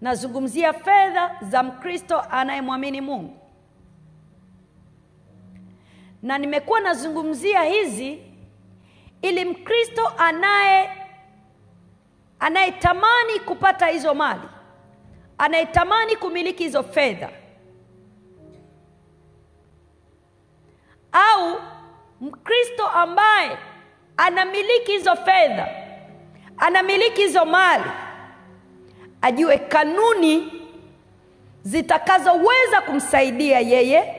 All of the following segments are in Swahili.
nazungumzia fedha za mkristo anayemwamini mungu. Na nimekuwa nazungumzia hizi ili mkristo anaye anayetamani kupata hizo mali anayetamani kumiliki hizo fedha au mkristo ambaye anamiliki hizo fedha anamiliki hizo mali ajue kanuni zitakazoweza kumsaidia yeye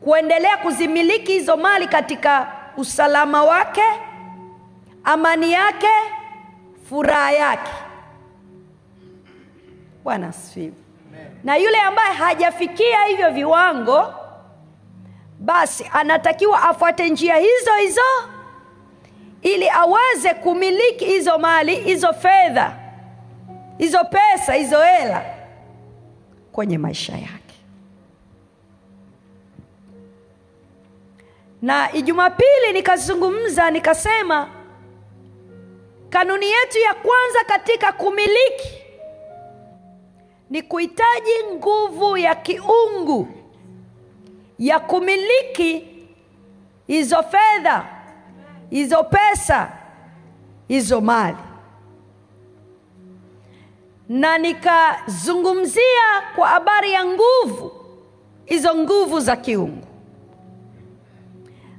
kuendelea kuzimiliki hizo mali katika usalama wake amani yake furaha yake. Bwana asifiwe. Na yule ambaye hajafikia hivyo viwango basi anatakiwa afuate njia hizo hizo ili aweze kumiliki hizo mali hizo fedha hizo pesa hizo hela kwenye maisha yake. Na ijumapili nikazungumza nikasema kanuni yetu ya kwanza katika kumiliki ni kuhitaji nguvu ya kiungu ya kumiliki hizo fedha hizo pesa hizo mali na nikazungumzia kwa habari ya nguvu hizo nguvu za kiungu.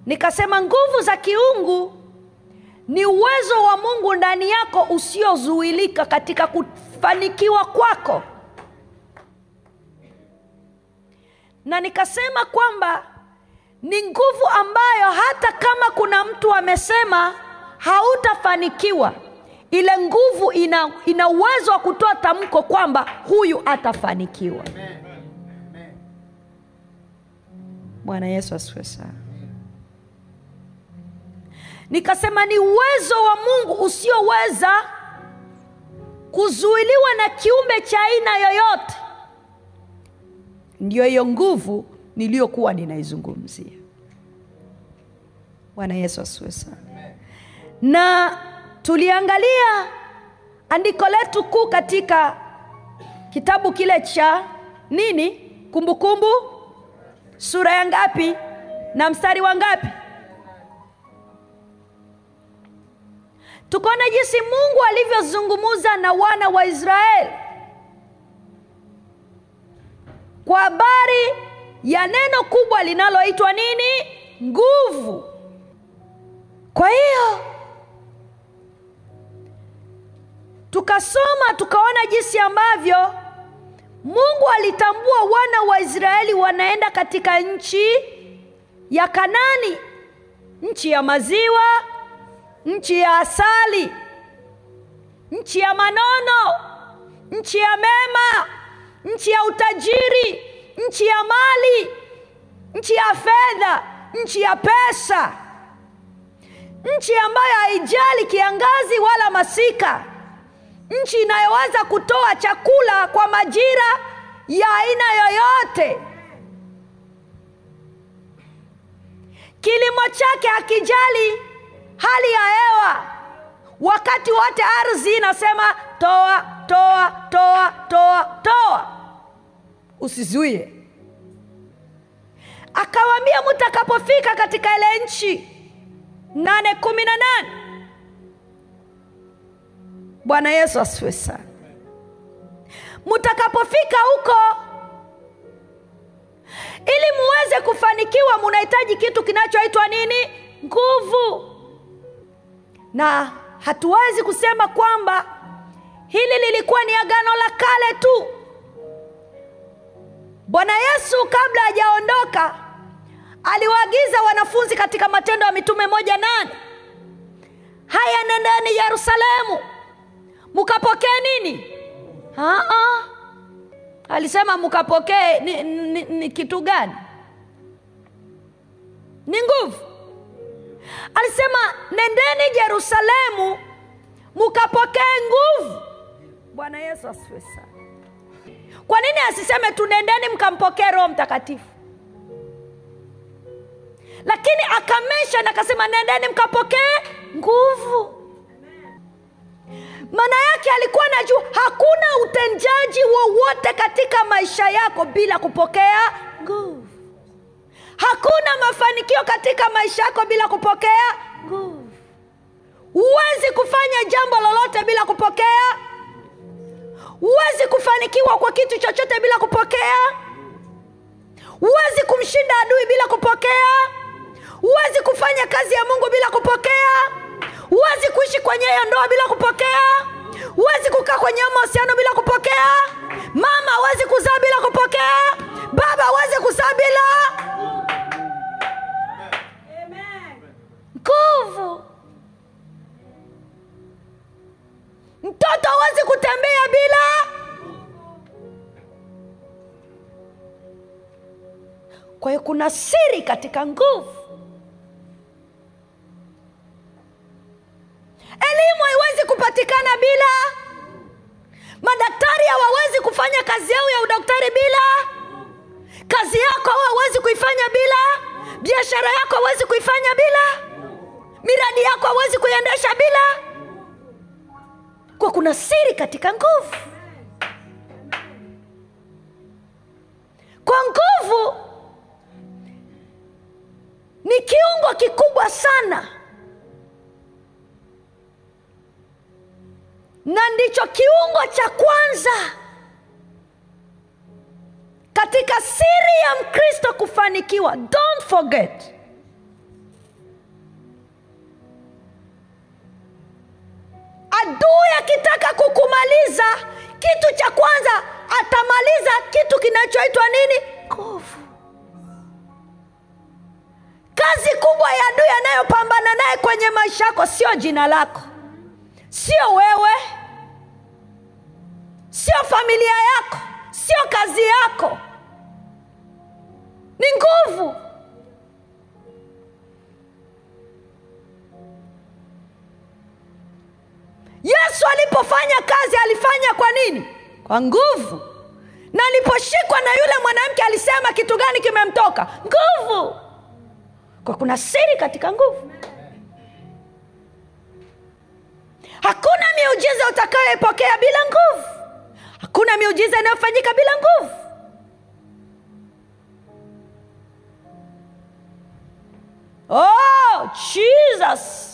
Nikasema nguvu za kiungu ni uwezo wa mungu ndani yako usiozuilika katika kufanikiwa kwako. Na nikasema kwamba ni nguvu ambayo hata kama kuna mtu amesema hautafanikiwa ile nguvu ina, ina uwezo wa kutoa tamko kwamba huyu atafanikiwa. Bwana yesu asiwe sana. Nikasema ni uwezo wa mungu usioweza kuzuiliwa na kiumbe cha aina yoyote. Ndiyo hiyo nguvu niliyokuwa ninaizungumzia. Bwana yesu asiwe sana. Na tuliangalia andiko letu kuu katika kitabu kile cha nini? Kumbukumbu? Kumbu? sura ya ngapi? Na mstari wa ngapi? Tukaona jinsi mungu alivyozungumza na wana wa israeli kwa habari ya neno kubwa linaloitwa nini? Nguvu. Kwa hiyo tukasoma tukaona jinsi ambavyo mungu alitambua wana wa israeli wanaenda katika nchi ya kanani nchi ya maziwa nchi ya asali nchi ya manono nchi ya mema nchi ya utajiri nchi ya mali nchi ya fedha nchi ya pesa nchi ambayo haijali kiangazi wala masika nchi inayoweza kutoa chakula kwa majira ya aina yoyote. Kilimo chake hakijali hali ya hewa. Wakati wote ardhi inasema toa toa toa toa toa. Usizuie akawaambia mtakapofika katika ile nchi nane kumi na nane bwana yesu asifiwe sana. Mtakapofika huko ili muweze kufanikiwa munahitaji kitu kinachoitwa nini? Nguvu. Na hatuwezi kusema kwamba hili lilikuwa ni agano la kale tu. Bwana yesu kabla hajaondoka aliwaagiza wanafunzi katika matendo ya mitume moja nane. Haya nendeni yerusalemu mukapokee nini? Aa, alisema mukapokee ni, ni, ni kitu gani? Ni nguvu. Alisema nendeni jerusalemu mukapokee nguvu. Bwana yesu asifiwe sana. Kwa nini asiseme tu nendeni mkampokee roho mtakatifu? Lakini akamesha na akasema nendeni mkapokee nguvu maana yake alikuwa najua hakuna utenjaji wowote katika maisha yako bila kupokea nguvu. Hakuna mafanikio katika maisha yako bila kupokea nguvu. Huwezi kufanya jambo lolote bila kupokea. Huwezi kufanikiwa kwa kitu chochote bila kupokea. Huwezi kumshinda adui bila kupokea. Huwezi kufanya kazi ya mungu bila kupokea huwezi kuishi kwenye hiyo ndoa bila kupokea. Huwezi kukaa kwenye mahusiano bila kupokea. Mama huwezi kuzaa bila kupokea. Baba huwezi kuzaa bila. Nguvu. Mtoto huwezi kutembea bila. Kwa hiyo kuna siri katika nguvu elimu haiwezi kupatikana bila. Madaktari hawawezi kufanya kazi yao ya udaktari bila. Kazi yako hawawezi kuifanya bila. Biashara yako hawezi kuifanya bila. Miradi yako hawezi kuiendesha bila. Kwa kuna siri katika nguvu. Kwa nguvu ni kiungo kikubwa sana na ndicho kiungo cha kwanza katika siri ya mkristo kufanikiwa. Don't forget. Adui akitaka kukumaliza kitu cha kwanza atamaliza kitu kinachoitwa nini? Nguvu kazi kubwa ya adui anayopambana naye kwenye maisha yako sio jina lako sio wewe. Sio familia yako. Sio kazi yako. Ni nguvu. Yesu alipofanya kazi alifanya kwa nini? Kwa nguvu. Na aliposhikwa na yule mwanamke alisema kitu gani kimemtoka? Nguvu. Kwa kuna siri katika nguvu hakuna miujiza utakayoipokea bila nguvu. Hakuna miujiza inayofanyika bila nguvu. Oh jesus.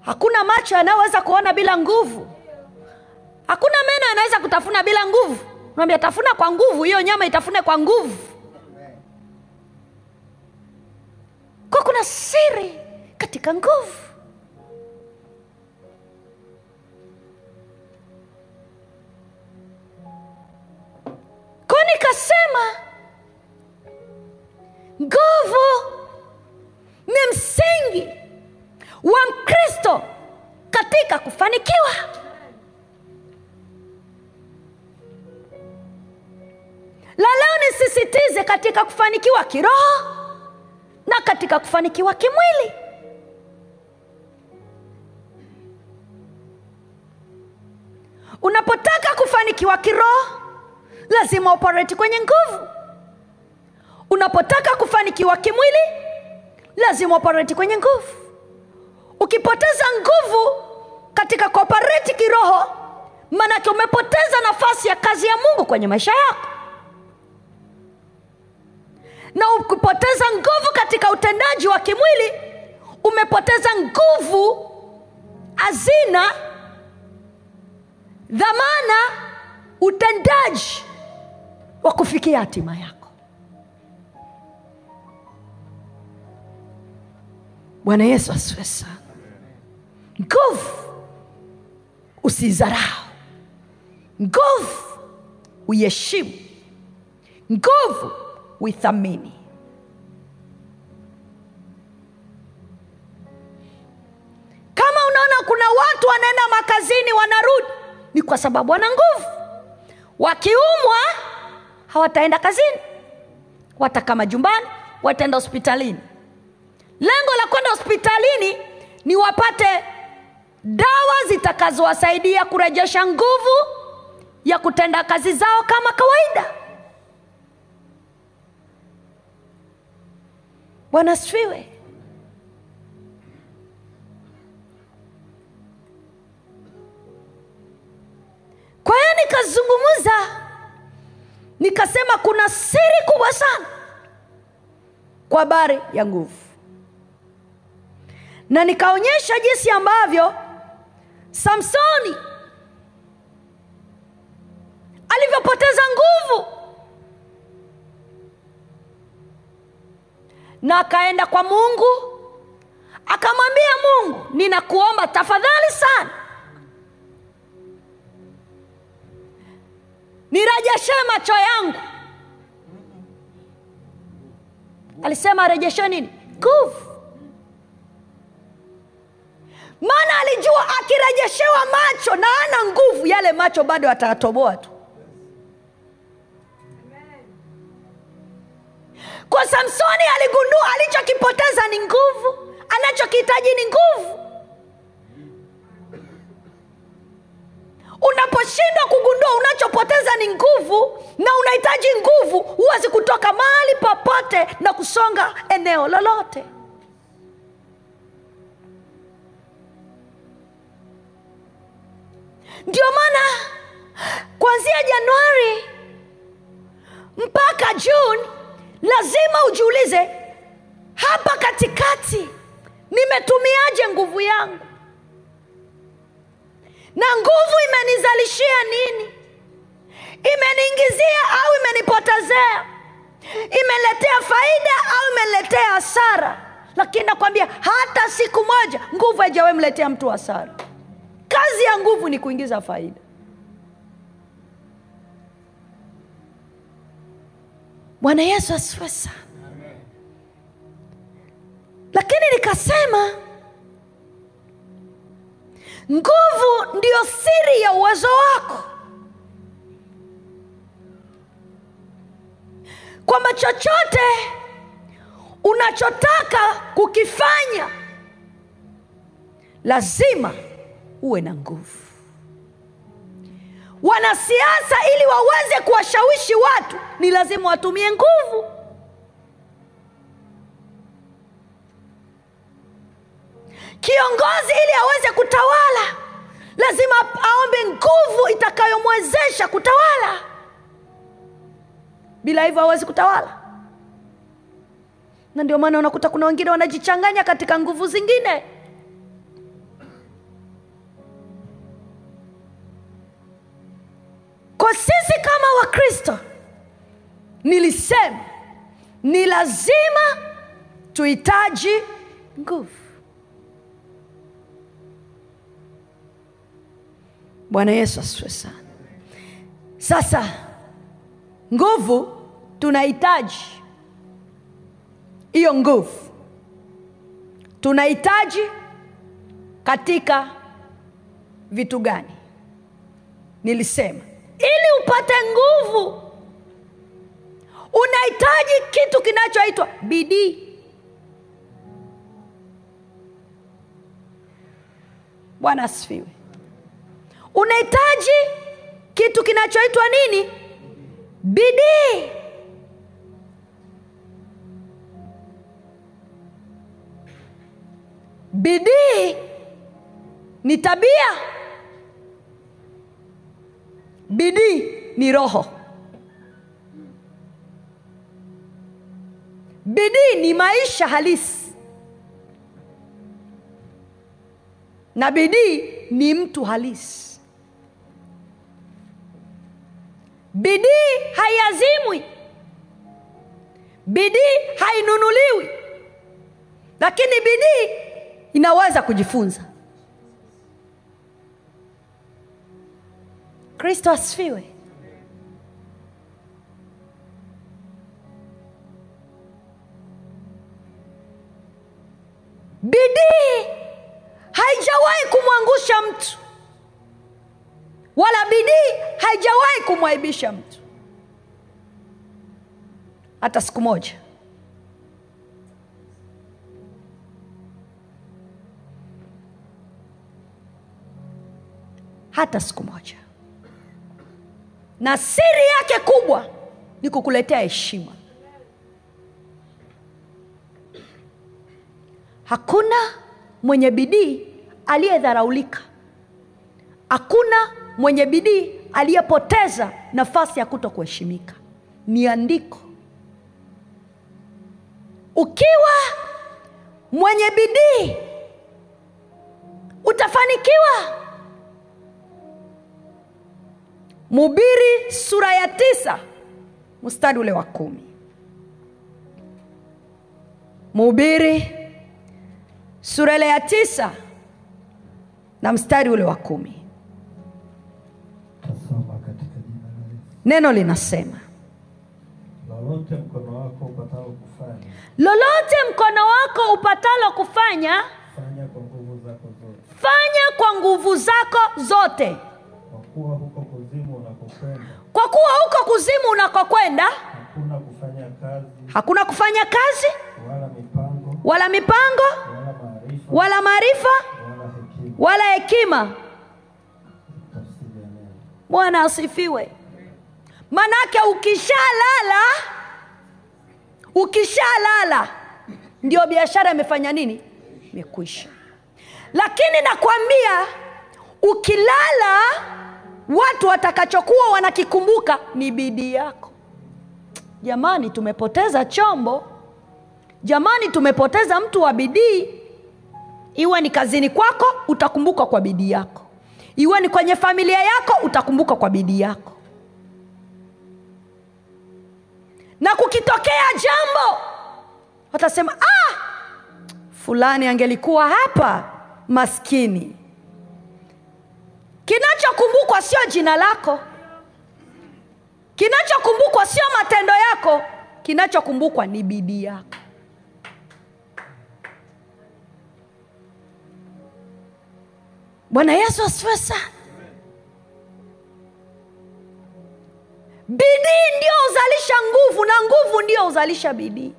Hakuna macho yanayoweza kuona bila nguvu. Hakuna meno yanaweza kutafuna bila nguvu. Naambia tafuna kwa nguvu hiyo nyama itafune kwa nguvu. Kwa kuna siri katika nguvu nikasema nguvu ni msingi wa mkristo katika kufanikiwa. La leo nisisitize katika kufanikiwa kiroho na katika kufanikiwa kimwili. Unapotaka kufanikiwa kiroho lazima operate kwenye nguvu. Unapotaka kufanikiwa kimwili lazima operate kwenye nguvu. Ukipoteza nguvu katika kuoperate kiroho maanake umepoteza nafasi ya kazi ya mungu kwenye maisha yako. Na ukipoteza nguvu katika utendaji wa kimwili umepoteza nguvu hazina dhamana utendaji wa kufikia hatima yako. Bwana yesu asiwe sana. Nguvu usizarau. Nguvu uiheshimu. Nguvu uithamini. Kama unaona kuna watu wanaenda makazini wanarudi ni kwa sababu wana nguvu. Wakiumwa hawataenda kazini watakaa majumbani wataenda hospitalini. Lengo la kwenda hospitalini ni wapate dawa zitakazowasaidia kurejesha nguvu ya kutenda kazi zao kama kawaida. Bwana sifiwe kwa hiyo nikazungumza nikasema kuna siri kubwa sana kwa habari ya nguvu. Na nikaonyesha jinsi ambavyo samsoni alivyopoteza nguvu. Na akaenda kwa mungu akamwambia mungu ninakuomba tafadhali sana nirejeshe macho yangu. Alisema arejeshe nini? Nguvu maana alijua akirejeshewa macho na ana nguvu yale macho bado atayatoboa tu. Kwa samsoni aligundua alichokipoteza ni nguvu anachokihitaji ni nguvu unaposhindwa kugundua unachopoteza ni nguvu na unahitaji nguvu huwezi kutoka mahali popote na kusonga eneo lolote. Ndio maana kuanzia januari mpaka juni lazima ujiulize hapa katikati nimetumiaje nguvu yangu na nguvu imenizalishia nini? Imeniingizia au imenipotezea? Imeletea faida au imeletea hasara? Lakini nakwambia hata siku moja nguvu haijawahi mletea mtu hasara. Kazi ya nguvu ni kuingiza faida. Bwana yesu asifiwe sana. Lakini nikasema nguvu ndiyo siri ya uwezo wako. Kwamba chochote unachotaka kukifanya lazima uwe na nguvu. Wanasiasa ili waweze kuwashawishi watu ni lazima watumie nguvu kiongozi ili aweze kutawala lazima aombe nguvu itakayomwezesha kutawala. Bila hivyo hawezi kutawala. Na ndio maana unakuta kuna wengine wanajichanganya katika nguvu zingine. Kwa sisi kama wakristo nilisema ni lazima tuhitaji nguvu bwana yesu asifiwe sana. Sasa nguvu tunahitaji. Hiyo nguvu tunahitaji katika vitu gani? Nilisema. Ili upate nguvu unahitaji kitu kinachoitwa bidii. Bwana asifiwe unahitaji kitu kinachoitwa nini? Bidii. Bidii ni tabia. Bidii ni roho. Bidii ni maisha halisi. Na bidii ni mtu halisi bidii haiazimwi. Bidii hainunuliwi. Lakini bidii inaweza kujifunza. Kristo asifiwe. Bidii haijawahi kumwangusha mtu wala bidii haijawahi kumwaibisha mtu. Hata siku moja. Hata siku moja. Na siri yake kubwa ni kukuletea heshima. Hakuna mwenye bidii aliyedharaulika. Hakuna mwenye bidii aliyepoteza nafasi ya kuto kuheshimika ni andiko ukiwa mwenye bidii utafanikiwa. Mubiri sura ya tisa mstari ule wa kumi. Mhubiri sura ile ya tisa na mstari ule wa kumi neno linasema Lolote mkono wako upatalo kufanya, lolote mkono wako upatalo kufanya fanya kwa nguvu zako zote, fanya kwa nguvu zako zote. Kwa kuwa huko kuzimu unakokwenda kwa kuwa huko kuzimu unakokwenda hakuna kufanya kazi hakuna kufanya kazi wala mipango wala mipango wala maarifa wala hekima. bwana asifiwe manake ukishalala ukishalala ndio biashara imefanya nini? Imekwisha. Lakini nakwambia ukilala watu watakachokuwa wanakikumbuka ni bidii yako. Jamani tumepoteza chombo. Jamani tumepoteza mtu wa bidii. Iwe ni kazini kwako utakumbuka kwa bidii yako. Iwe ni kwenye familia yako utakumbuka kwa bidii yako na kukitokea jambo watasema ah, fulani angelikuwa hapa maskini. Kinachokumbukwa sio jina lako. Kinachokumbukwa sio matendo yako. Kinachokumbukwa ni bidii yako. Bwana yesu asifiwe sana bidii ndio huzalisha nguvu na nguvu ndio huzalisha bidii.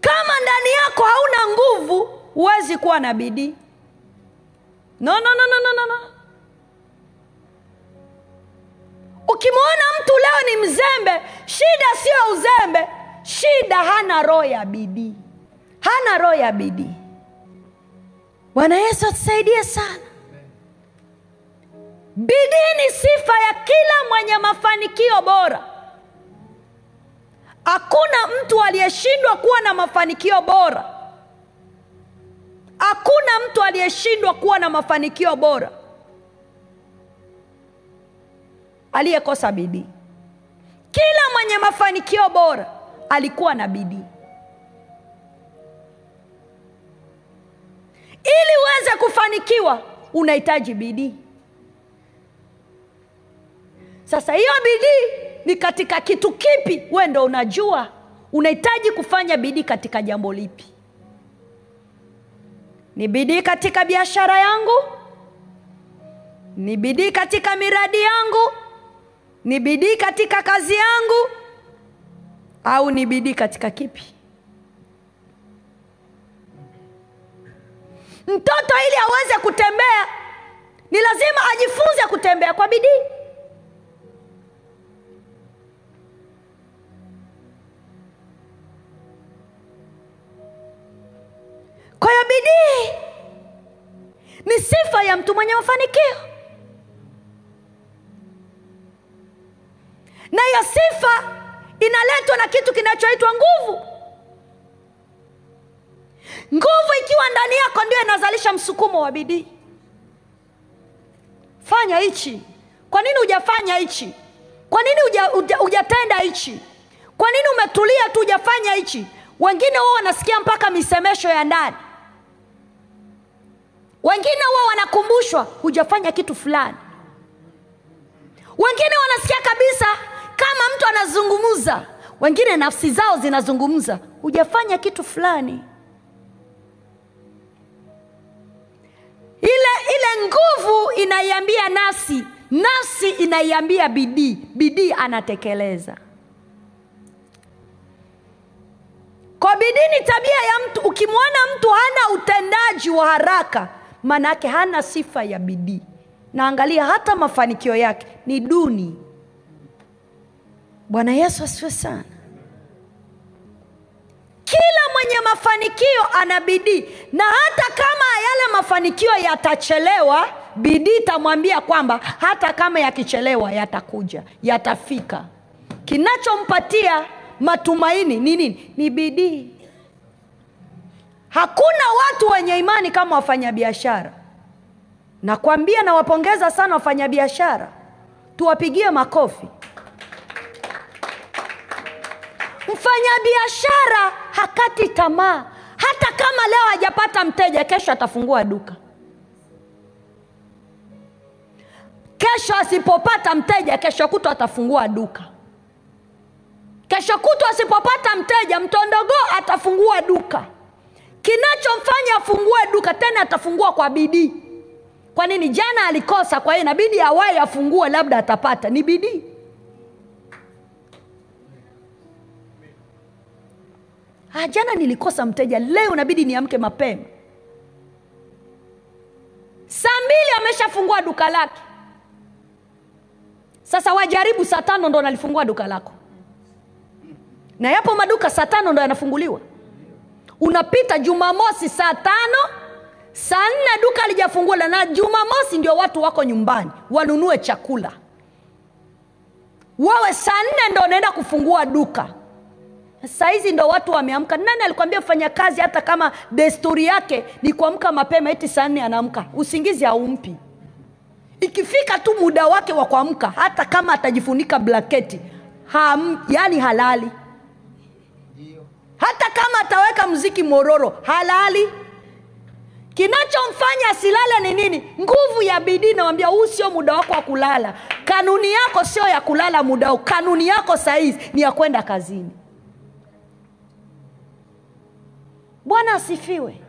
Kama ndani yako hauna nguvu huwezi kuwa na bidii. No, no, no, no, no, no, ukimwona mtu leo ni mzembe shida sio uzembe shida hana roho ya bidii. Hana roho ya bidii. Bwana yesu atusaidie sana bidii ni sifa ya kila mwenye mafanikio bora. Hakuna mtu aliyeshindwa kuwa na mafanikio bora. Hakuna mtu aliyeshindwa kuwa na mafanikio bora. Aliyekosa bidii. Kila mwenye mafanikio bora alikuwa na bidii. Ili uweze kufanikiwa unahitaji bidii sasa hiyo bidii ni katika kitu kipi we ndo unajua? Unahitaji kufanya bidii katika jambo lipi? Ni bidii katika biashara yangu? Ni bidii katika miradi yangu? Ni bidii katika kazi yangu? Au ni bidii katika kipi? Mtoto ili aweze kutembea ni lazima ajifunze kutembea kwa bidii kwa hiyo bidii. Ni sifa ya mtu mwenye mafanikio. Na hiyo sifa inaletwa na kitu kinachoitwa nguvu. Nguvu ikiwa ndani yako ndio inazalisha msukumo wa bidii. Fanya hichi. Kwa nini hujafanya hichi? Kwa nini huja- huja- hujatenda hichi? Kwa nini umetulia tu hujafanya hichi? Wengine huwa wanasikia mpaka misemesho ya ndani wengine huwa wanakumbushwa hujafanya kitu fulani. Wengine wanasikia kabisa kama mtu anazungumza. Wengine nafsi zao zinazungumza hujafanya kitu fulani. Ile ile nguvu inaiambia nafsi nafsi inaiambia bidii bidii anatekeleza. Kwa bidii ni tabia ya mtu ukimwona mtu hana utendaji wa haraka maana yake hana sifa ya bidii. Naangalia hata mafanikio yake. Ni duni. Bwana yesu asiwe sana. Kila mwenye mafanikio ana bidii. Na hata kama yale mafanikio yatachelewa bidii itamwambia kwamba hata kama yakichelewa yatakuja yatafika. Kinachompatia matumaini ni nini? Ni bidii hakuna watu wenye imani kama wafanyabiashara. Nakwambia nawapongeza sana wafanyabiashara. Tuwapigie makofi. Mfanyabiashara hakati tamaa. Hata kama leo hajapata mteja kesho atafungua duka. Kesho asipopata mteja kesho kutwa atafungua duka. Kesho kutwa asipopata mteja mtondogoo atafungua duka kinachomfanya afungue duka tena atafungua kwa bidii. Kwa nini? Jana alikosa kwa hiyo inabidi awai afungue labda atapata. Ni bidii. Ah, jana nilikosa mteja leo inabidi niamke mapema. Saa mbili ameshafungua duka lake. Sasa wajaribu saa tano ndo nalifungua duka lako. Na yapo maduka saa tano ndo yanafunguliwa unapita jumamosi saa tano saa nne duka alijafungula na jumamosi ndio watu wako nyumbani wanunue chakula. Wawe saa nne ndo unaenda kufungua duka. Sahizi ndo watu wameamka. Nani alikwambia fanya kazi hata kama desturi yake ni kuamka mapema eti saa nne anaamka usingizi haumpi. Ikifika tu muda wake wa kuamka hata kama atajifunika blaketi ham, yani halali hata kama ataweka mziki mororo halali. Kinachomfanya asilale ni nini? Nguvu ya bidii nawambia huu sio muda wako wa kulala. Kanuni yako sio ya kulala muda huu. Kanuni yako sahizi ni ya kwenda kazini. Bwana asifiwe.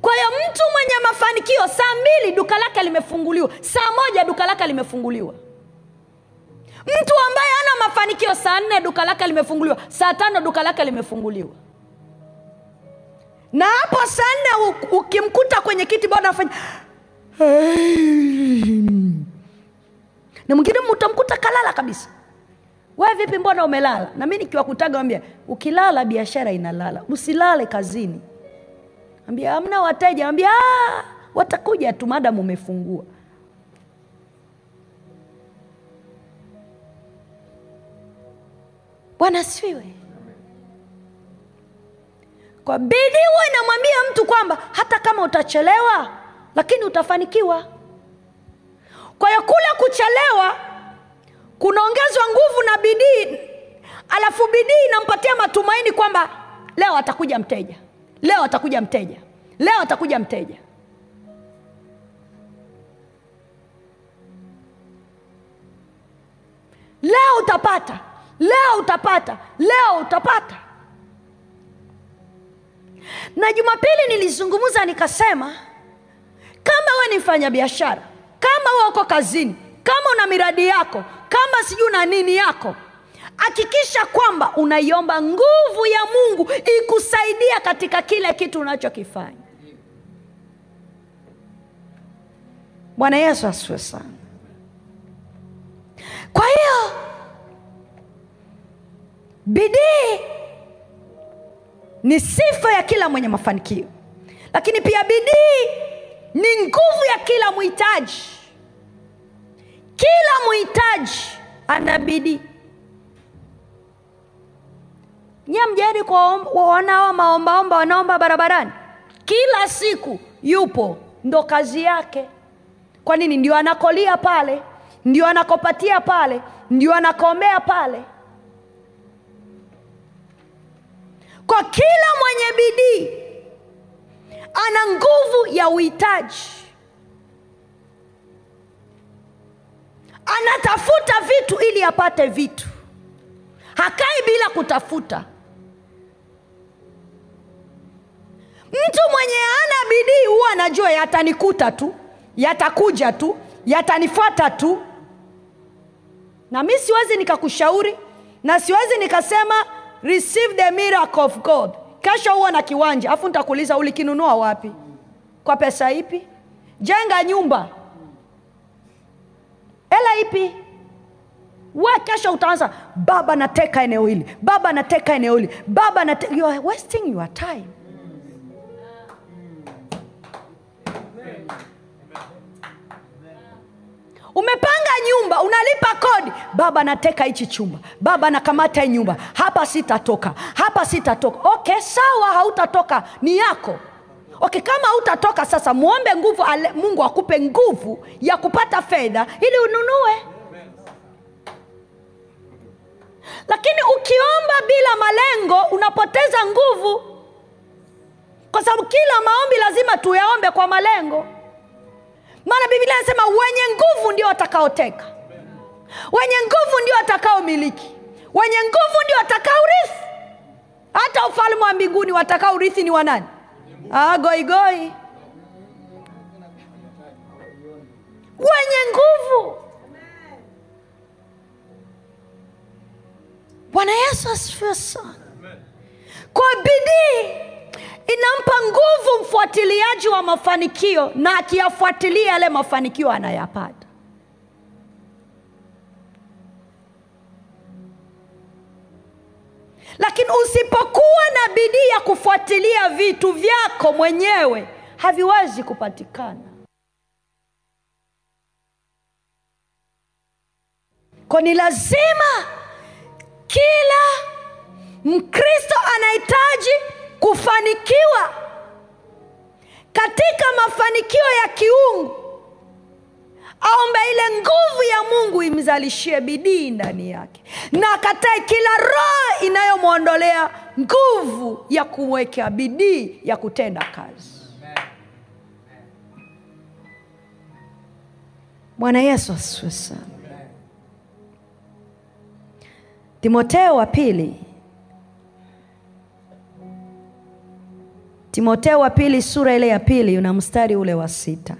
Kwa hiyo mtu mwenye mafanikio saa mbili duka lake limefunguliwa saa moja duka lake limefunguliwa mtu ambaye ana mafanikio saa nne duka lake limefunguliwa saa tano duka lake limefunguliwa. Na hapo saa nne ukimkuta kwenye kiti bado afanya na mwingine utamkuta kalala kabisa. We vipi mbona umelala? Na mi nikiwakutaga ambia ukilala biashara inalala. Usilale kazini. Ambia amna wateja. Ambia "Ah, watakuja tu madamu umefungua bwana asifiwe. Kwa bidii huwa inamwambia mtu kwamba hata kama utachelewa lakini utafanikiwa. Kwa hiyo kule kuchelewa kunaongezwa nguvu na bidii alafu bidii inampatia matumaini kwamba leo atakuja mteja leo atakuja mteja leo atakuja mteja. Leo utapata leo utapata leo utapata. Na jumapili nilizungumza nikasema kama we ni mfanya biashara kama we uko kazini kama una miradi yako kama sijui una nini yako hakikisha kwamba unaiomba nguvu ya mungu ikusaidia katika kile kitu unachokifanya. Bwana yesu asifiwe sana. Kwa hiyo bidii ni sifa ya kila mwenye mafanikio. Lakini pia bidii ni nguvu ya kila mhitaji kila mhitaji ana bidii. Nyie kuwaona hao maombaomba wanaomba barabarani. Kila siku yupo ndo kazi yake. Kwa nini? Ndio anakolia pale ndio anakopatia pale ndio anakombea pale kwa kila mwenye bidii ana nguvu ya uhitaji. Anatafuta vitu ili apate vitu. Hakai bila kutafuta. Mtu mwenye ana bidii huwa anajua yatanikuta tu yatakuja tu yatanifuata tu. Na mi siwezi nikakushauri na siwezi nikasema receive the miracle of god. Kesho huwa na kiwanja afu nitakuuliza ulikinunua wapi? Kwa pesa ipi? Jenga nyumba. Hela ipi? We kesho utaanza baba nateka eneo hili. Baba nateka eneo hili. Baba nate... you are wasting your time umepanga nyumba unalipa kodi. Baba nateka hichi chumba. Baba nakamata hii nyumba. Hapa sitatoka. Hapa sitatoka. Okay sawa hautatoka. Ni yako. Okay kama hautatoka sasa muombe nguvu ale, mungu akupe nguvu ya kupata fedha ili ununue. Lakini ukiomba bila malengo unapoteza nguvu. Kwa sababu kila maombi lazima tuyaombe kwa malengo maana biblia anasema wenye nguvu ndio watakaoteka. Wenye nguvu ndio watakaomiliki. Wenye nguvu ndio watakaorithi hata ufalme wa mbinguni watakaorithi ni wanani ah, goigoi wenye nguvu. Bwana yesu asifiwe sana. Kwa bidii nguvu mfuatiliaji wa mafanikio na akiyafuatilia yale mafanikio anayapata. Lakini usipokuwa na bidii ya kufuatilia vitu vyako mwenyewe haviwezi kupatikana. Kwa ni lazima kila mkristo anahitaji kufanikiwa katika mafanikio ya kiungu. Aombe ile nguvu ya mungu imzalishie bidii ndani yake. Na akatae kila roho inayomwondolea nguvu ya kumwekea bidii ya kutenda kazi. Bwana yesu asiwe sana. Timoteo wa pili timoteo wa pili sura ile ya pili una mstari ule wa sita.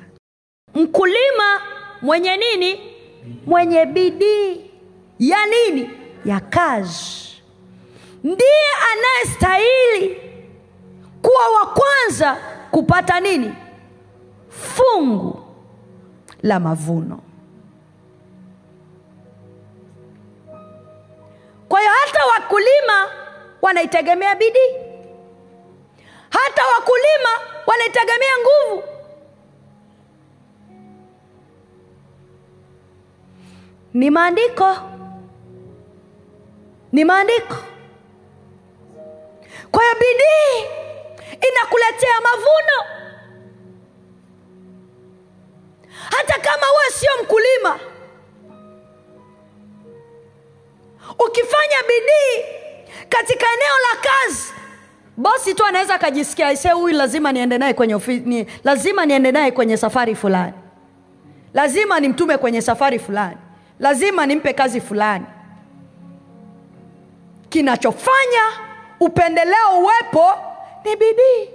Mkulima mwenye nini? Mwenye bidii. Ya nini? Ya kazi. Ndiye anayestahili kuwa wa kwanza kupata nini? Fungu la mavuno. Kwa hiyo hata wakulima wanaitegemea bidii hata wakulima wanaitegemea nguvu. Ni maandiko. Ni maandiko. Kwa hiyo bidii inakuletea mavuno. Hata kama wewe sio mkulima ukifanya bidii katika eneo la kazi bosi tu anaweza akajisikia se huyu lazima niende naye kwenye ofi, ni, lazima niende naye kwenye safari fulani. Lazima nimtume kwenye safari fulani. Lazima nimpe kazi fulani. Kinachofanya upendeleo uwepo ni bidii.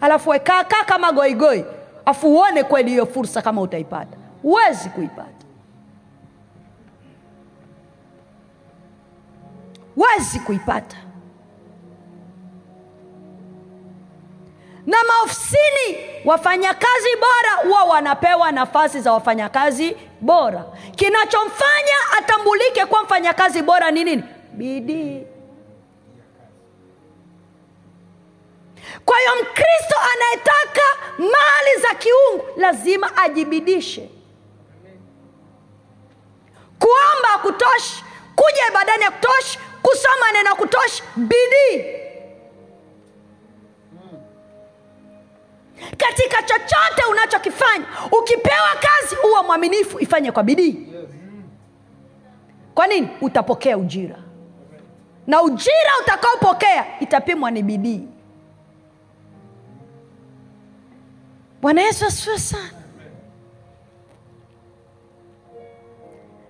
Alafu wekaakaa kama goigoi. Afu uone kweli hiyo fursa kama utaipata. Huwezi kuipata. Huwezi kuipata na maofisini wafanyakazi bora huwa wanapewa nafasi za wafanyakazi bora. Kinachomfanya atambulike kuwa mfanyakazi bora ni nini? Bidii. Kwa hiyo mkristo anayetaka mali za kiungu lazima ajibidishe. Kuomba akutoshi kuja ibadani ya kutoshi kusoma neno kutoshi bidii katika chochote unachokifanya ukipewa kazi huwa mwaminifu ifanye kwa bidii. Kwa nini? Utapokea ujira. Na ujira utakaopokea itapimwa ni bidii. Bwana yesu asifiwe sana.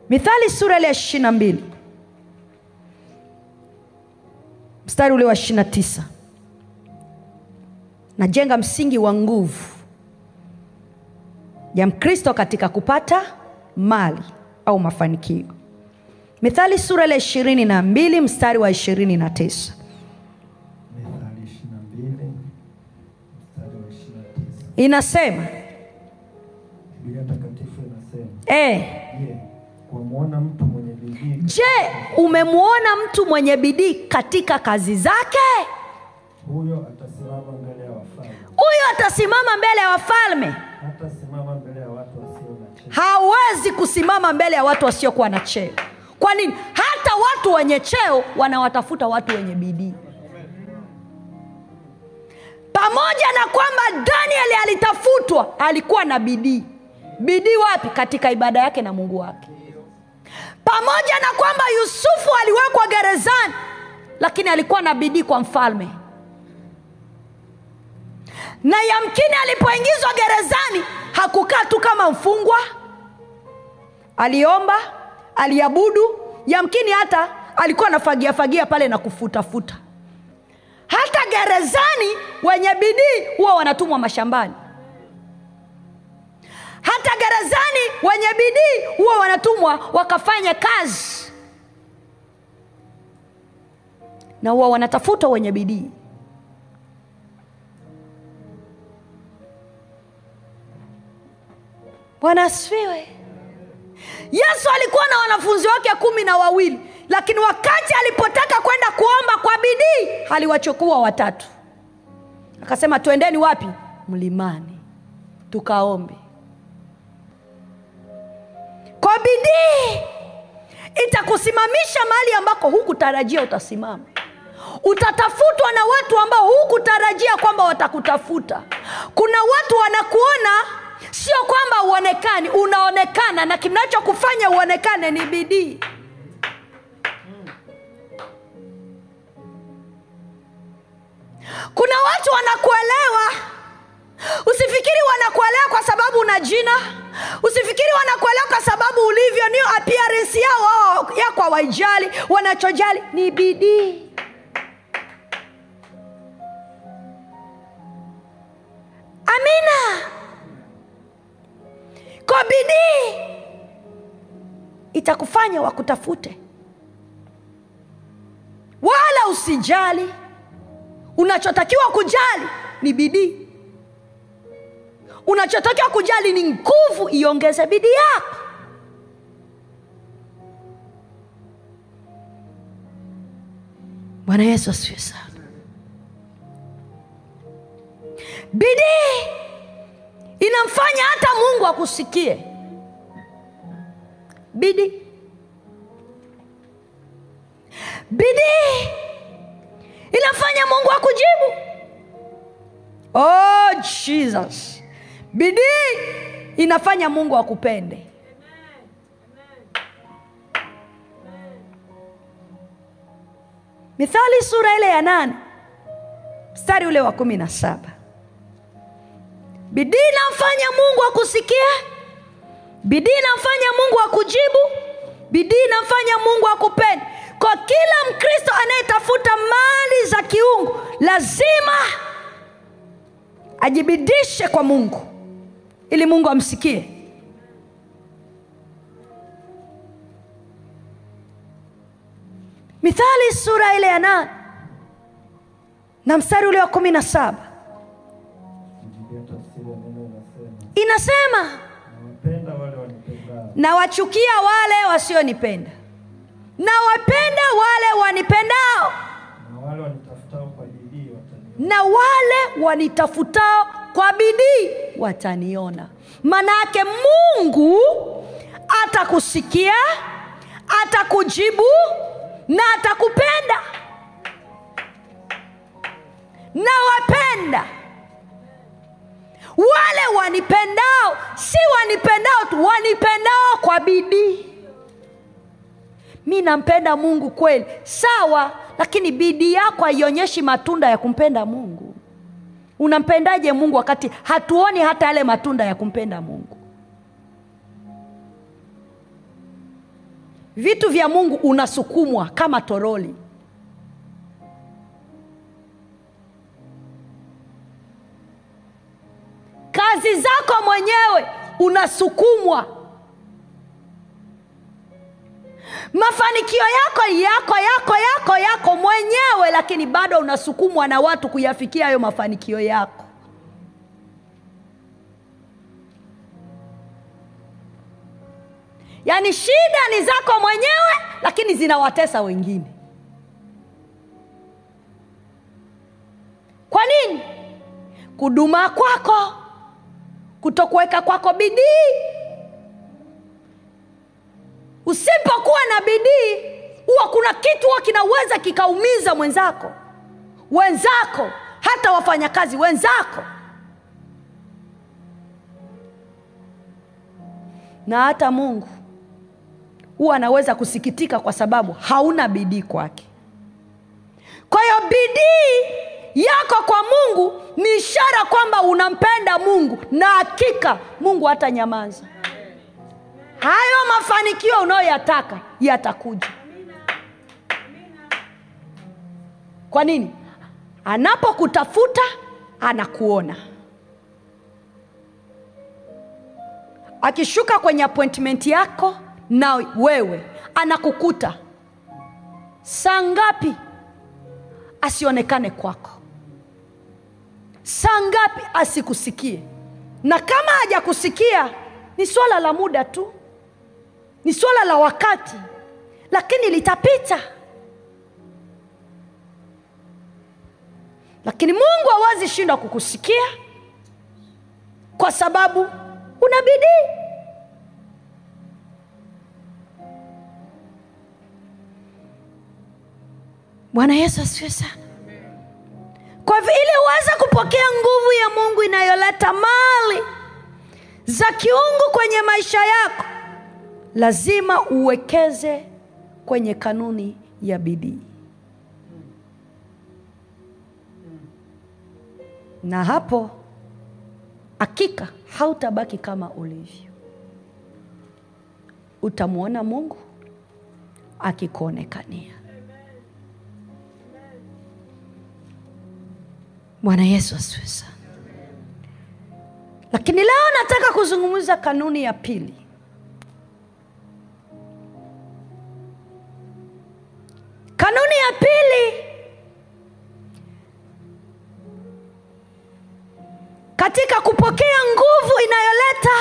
Mithali sura ile ya ishiri na mbili. Mstari ule wa ishiri na tisa najenga msingi wa nguvu ya mkristo katika kupata mali au mafanikio. Mithali sura ile ishirini na mbili mstari wa ishirini na tisa. Inasema e, bidii je umemwona mtu mwenye bidii katika kazi zake? Huyo atasimama mbele ya wafalme huyo atasimama mbele ya wafalme? Hawezi kusimama mbele ya watu wasiokuwa na cheo. Kwa nini? Hata watu wenye cheo wanawatafuta watu wenye bidii. Pamoja na kwamba danieli alitafutwa alikuwa na bidii. Bidii wapi? Katika ibada yake na mungu wake. Pamoja na kwamba yusufu aliwekwa gerezani lakini alikuwa na bidii kwa mfalme na yamkini alipoingizwa gerezani hakukaa tu kama mfungwa. Aliomba aliabudu yamkini hata alikuwa anafagia fagia pale na kufutafuta. Hata gerezani wenye bidii huwa wanatumwa mashambani. Hata gerezani wenye bidii huwa wanatumwa wakafanye kazi. Na huwa wanatafuta wenye bidii bwana asifiwe. Yesu alikuwa na wanafunzi wake kumi na wawili lakini wakati alipotaka kwenda kuomba kwa bidii aliwachukua watatu. Akasema twendeni wapi? Mlimani. Tukaombe. Kwa bidii itakusimamisha mahali ambako hukutarajia utasimama. Utatafutwa na watu ambao hukutarajia kwamba watakutafuta. Kuna watu wanakuona sio kwamba uonekani unaonekana na kinachokufanya uonekane ni bidii. Kuna watu wanakuelewa. Usifikiri wanakuelewa kwa sababu una jina. Usifikiri wanakuelewa kwa sababu ulivyo niyo appearance yao wao yako hawaijali wanachojali ni bidii. Amina kwa bidii. Itakufanya wakutafute. Wala usijali. Unachotakiwa kujali ni bidii. Unachotakiwa kujali ni nguvu iongeze bidii yako. Bwana yesu asifiwe sana. Bidii inamfanya hata mungu akusikie. Bidii. Bidii. Inafanya mungu akujibu. Oh jesus. Bidii inafanya mungu akupende. Mithali sura ile ya nane mstari ule wa kumi na saba bidii inamfanya mungu akusikia bidii inamfanya mungu akujibu. Bidii inamfanya mungu akupende. Kwa kila mkristo anayetafuta mali za kiungu lazima ajibidishe kwa mungu ili mungu amsikie. Mithali sura ile ya nane na mstari ule wa kumi na saba inasema nawachukia wale wasionipenda. Nawapenda wale wanipendao. Na wale wanitafutao kwa bidii wataniona. Na wale wanitafutao kwa bidii wataniona. Maana yake mungu atakusikia atakujibu na atakupenda. Nawapenda wale wanipendao si wanipendao tu wanipendao kwa bidii. Mi nampenda mungu kweli sawa lakini bidii yako haionyeshi matunda ya kumpenda mungu. Unampendaje mungu wakati hatuoni hata yale matunda ya kumpenda mungu? Vitu vya mungu unasukumwa kama toroli kazi zako mwenyewe unasukumwa. Mafanikio yako yako yako yako yako mwenyewe lakini bado unasukumwa na watu kuyafikia hayo mafanikio yako. Yaani shida ni zako mwenyewe lakini zinawatesa wengine. Kwa nini? Kudumaa kwako kutokuweka kwako bidii. Usipokuwa na bidii huwa kuna kitu huwa kinaweza kikaumiza mwenzako wenzako hata wafanyakazi wenzako. Na hata mungu huwa anaweza kusikitika kwa sababu hauna bidii kwake. Kwa hiyo bidii yako kwa mungu ni ishara kwamba unampenda mungu na hakika mungu hata nyamaza hayo mafanikio unayoyataka yatakuja. Kwa nini? Anapokutafuta anakuona. Akishuka kwenye appointment yako na wewe anakukuta. Saa ngapi asionekane kwako saa ngapi asikusikie? Na kama hajakusikia ni swala la muda tu. Ni swala la wakati. Lakini litapita. Lakini mungu hawezi shindwa kukusikia kwa sababu una bidii. Bwana yesu asiwe sana ili uweze kupokea nguvu ya mungu inayoleta mali za kiungu kwenye maisha yako lazima uwekeze kwenye kanuni ya bidii. Na hapo hakika hautabaki kama ulivyo. Utamwona mungu akikuonekania bwana yesu asiwe sana. Lakini leo nataka kuzungumza kanuni ya pili. Kanuni ya pili katika kupokea nguvu inayoleta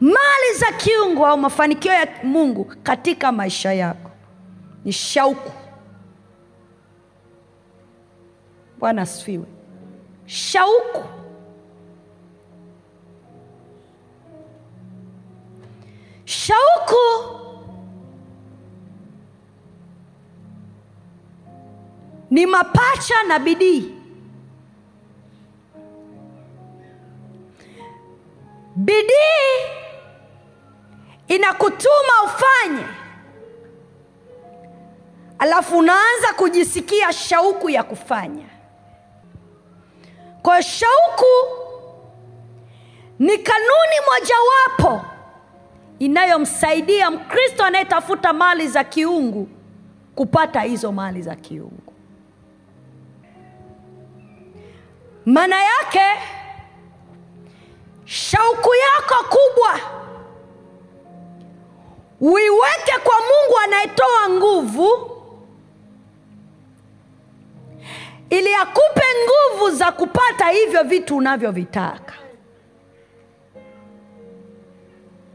mali za kiungu au mafanikio ya mungu katika maisha yako. Ni shauku. Bwana asifiwe shauku. Shauku ni mapacha na bidii. Bidii inakutuma ufanye alafu unaanza kujisikia shauku ya kufanya kwa shauku ni kanuni mojawapo inayomsaidia mkristo anayetafuta mali za kiungu kupata hizo mali za kiungu. Maana yake shauku yako kubwa uiweke kwa mungu anayetoa nguvu ili akupe nguvu za kupata hivyo vitu unavyovitaka.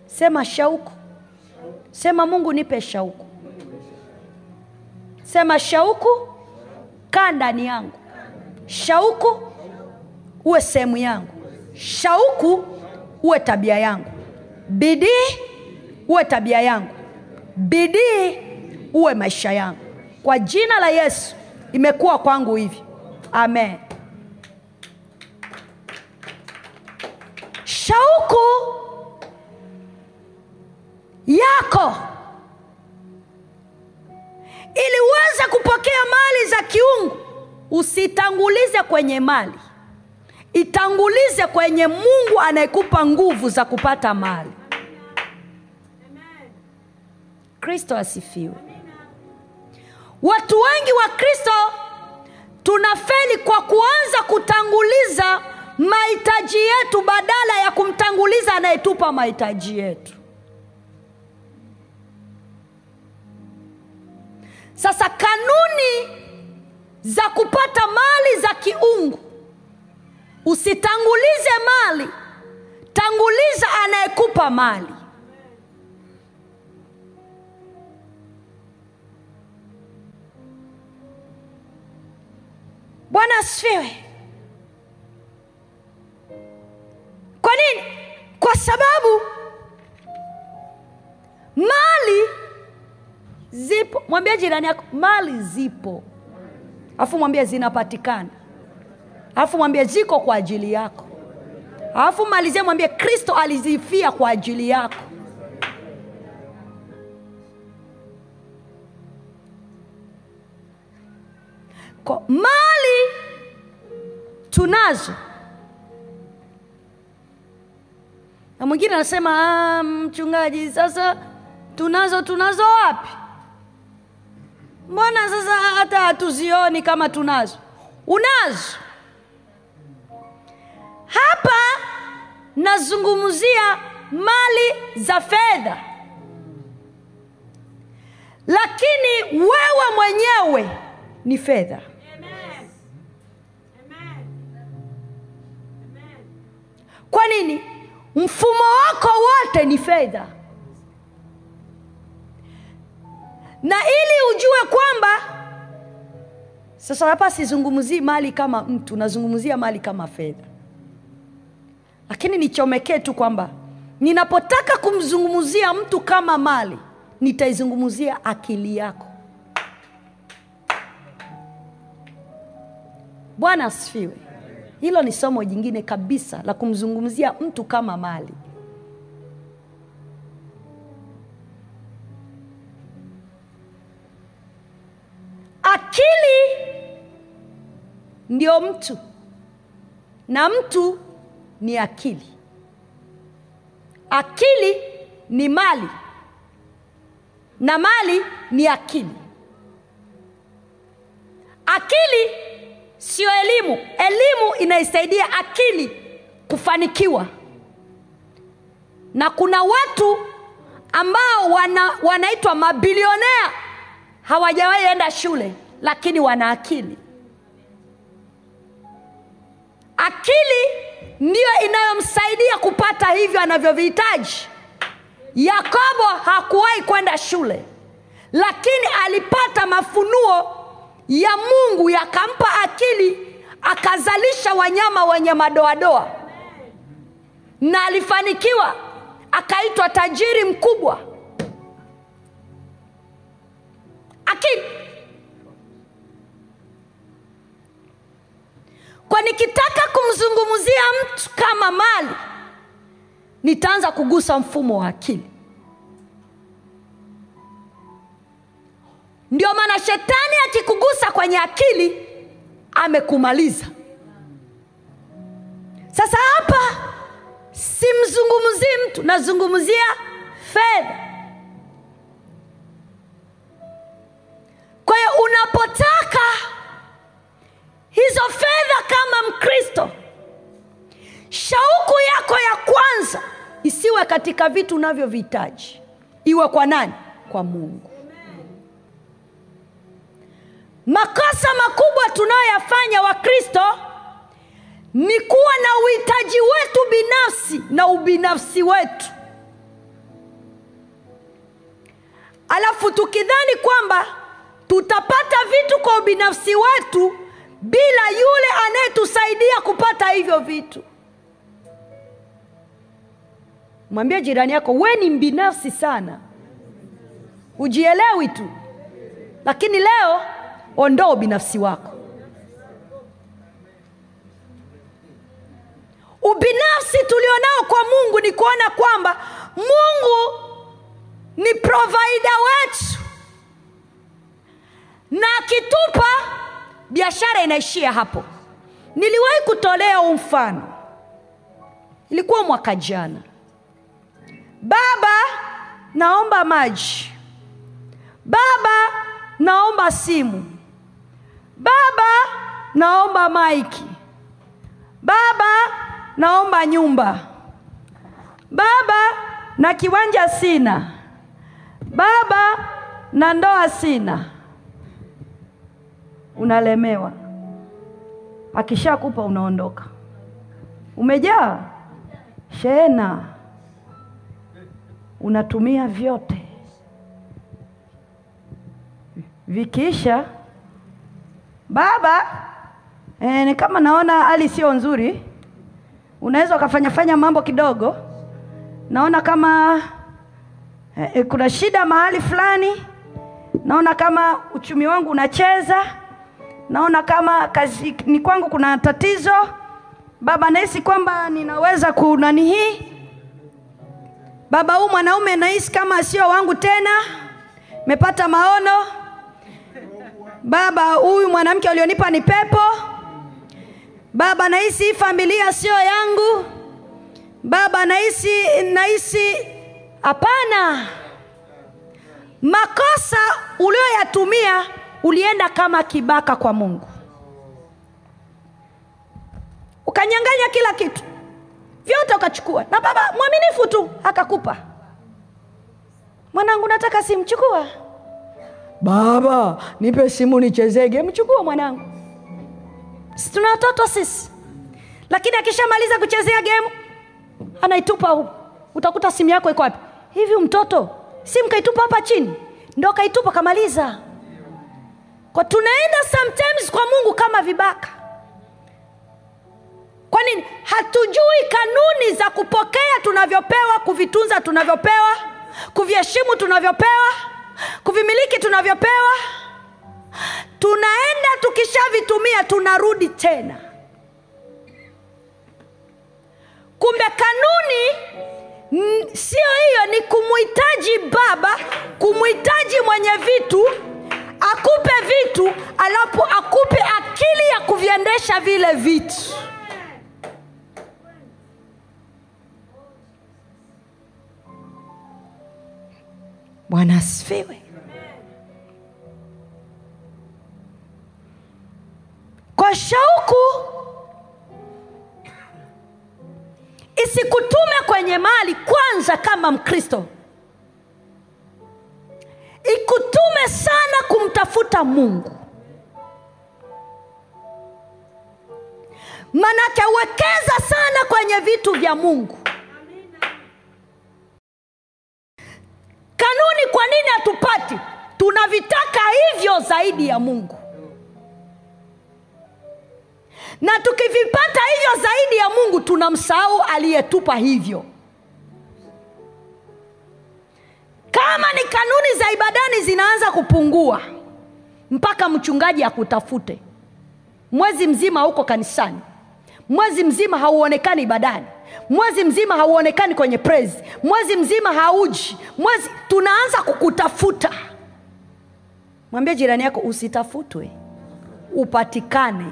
Sema shauku. Sema mungu nipe shauku. Sema shauku kaa ndani yangu. Shauku uwe sehemu yangu. Shauku uwe tabia yangu. Bidii uwe tabia yangu. Bidii uwe maisha yangu. Kwa jina la yesu imekuwa kwangu hivi amen. Shauku yako ili uweze kupokea mali za kiungu. Usitangulize kwenye mali. Itangulize kwenye mungu anayekupa nguvu za kupata mali. Kristo asifiwe. Watu wengi wa kristo tunafeli kwa kuanza kutanguliza mahitaji yetu badala ya kumtanguliza anayetupa mahitaji yetu. Sasa kanuni za kupata mali za kiungu. Usitangulize mali tanguliza anayekupa mali bwana asifiwe. Kwa nini? Kwa sababu mali zipo. Mwambie jirani yako mali zipo. Alafu mwambie zinapatikana. Alafu mwambie ziko kwa ajili yako. Alafu malizie mwambie kristo alizifia kwa ajili yako Kwa mali tunazo. Na mwingine anasema "Ah, mchungaji sasa tunazo tunazo wapi? Mbona sasa hata hatuzioni kama tunazo? Unazo. Hapa nazungumzia mali za fedha. Lakini wewe mwenyewe ni fedha kwa nini? Mfumo wako wote ni fedha. Na ili ujue kwamba sasa hapa sizungumzii mali kama mtu nazungumzia mali kama fedha. Lakini nichomekee tu kwamba ninapotaka kumzungumzia mtu kama mali nitaizungumzia akili yako. Bwana asifiwe hilo ni somo jingine kabisa la kumzungumzia mtu kama mali. Akili ndio mtu na mtu ni akili. Akili ni mali na mali ni akili. Akili sio elimu. Elimu inaisaidia akili kufanikiwa. Na kuna watu ambao wana, wanaitwa mabilionea. Hawajawahi enda shule lakini wana akili. Akili ndiyo inayomsaidia kupata hivyo anavyovihitaji. Yakobo hakuwahi kwenda shule lakini alipata mafunuo ya mungu yakampa akili akazalisha wanyama wenye madoadoa. Na alifanikiwa akaitwa tajiri mkubwa. Akili. Kwa nikitaka kumzungumzia mtu kama mali nitaanza kugusa mfumo wa akili ndio maana shetani akikugusa kwenye akili amekumaliza. Sasa hapa simzungumzii mtu nazungumzia fedha. Kwa hiyo unapotaka hizo fedha kama mkristo shauku yako ya kwanza isiwe katika vitu unavyovihitaji. Iwe kwa nani? Kwa mungu makosa makubwa tunayoyafanya wakristo ni kuwa na uhitaji wetu binafsi na ubinafsi wetu. Alafu tukidhani kwamba tutapata vitu kwa ubinafsi wetu bila yule anayetusaidia kupata hivyo vitu. Mwambie jirani yako we ni mbinafsi sana. Hujielewi tu. Lakini leo ondoa ubinafsi wako. Ubinafsi tulionao kwa mungu ni kuona kwamba mungu ni provaida wetu. Na akitupa biashara inaishia hapo. Niliwahi kutolea huu mfano. Ilikuwa mwaka jana. Baba naomba maji. Baba naomba simu baba naomba maiki. Baba naomba nyumba. Baba na kiwanja sina. Baba na ndoa sina. Unalemewa. Akishakupa unaondoka. Umejaa? Shena. Unatumia vyote. Vikiisha baba e, ni kama naona hali sio nzuri. Unaweza ukafanya fanya mambo kidogo. Naona kama e, kuna shida mahali fulani. Naona kama uchumi wangu unacheza. Naona kama kazi ni kwangu kuna tatizo. Baba nahisi kwamba ninaweza kunani hii. Baba huu mwanaume nahisi kama sio wangu tena. Mepata maono baba huyu mwanamke ulionipa ni pepo. Baba nahisi hii familia sio yangu. Baba nahisi nahisi hapana. Makosa ulioyatumia ulienda kama kibaka kwa mungu. Ukanyanganya kila kitu. Vyote ukachukua. Na baba mwaminifu tu akakupa. Mwanangu nataka simchukua baba nipe simu nichezege. Mchukua mwanangu. Si tuna watoto sisi. Lakini akishamaliza kuchezea gemu anaitupa huko, utakuta simu yako iko wapi? Hivi mtoto simu kaitupa hapa chini? Ndo kaitupa kamaliza. Kwa tunaenda sometimes kwa mungu kama vibaka. Kwa nini? Hatujui kanuni za kupokea tunavyopewa kuvitunza tunavyopewa kuviheshimu tunavyopewa kuvimiliki tunavyopewa. Tunaenda tukishavitumia tunarudi tena. Kumbe kanuni sio hiyo ni kumhitaji baba kumhitaji mwenye vitu akupe vitu alafu akupe akili ya kuviendesha vile vitu bwana asifiwe. Kwa shauku isikutume kwenye mali kwanza kama mkristo. Ikutume sana kumtafuta mungu. Manake wekeza sana kwenye vitu vya mungu kanuni kwa nini hatupati? Tunavitaka hivyo zaidi ya mungu. Na tukivipata hivyo zaidi ya mungu tunamsahau aliyetupa hivyo. Kama ni kanuni za ibadani zinaanza kupungua mpaka mchungaji akutafute. Mwezi mzima huko kanisani. Mwezi mzima hauonekani ibadani mwezi mzima hauonekani kwenye praise. Mwezi mzima hauji. Mwezi tunaanza kukutafuta. Mwambie jirani yako usitafutwe. Upatikane.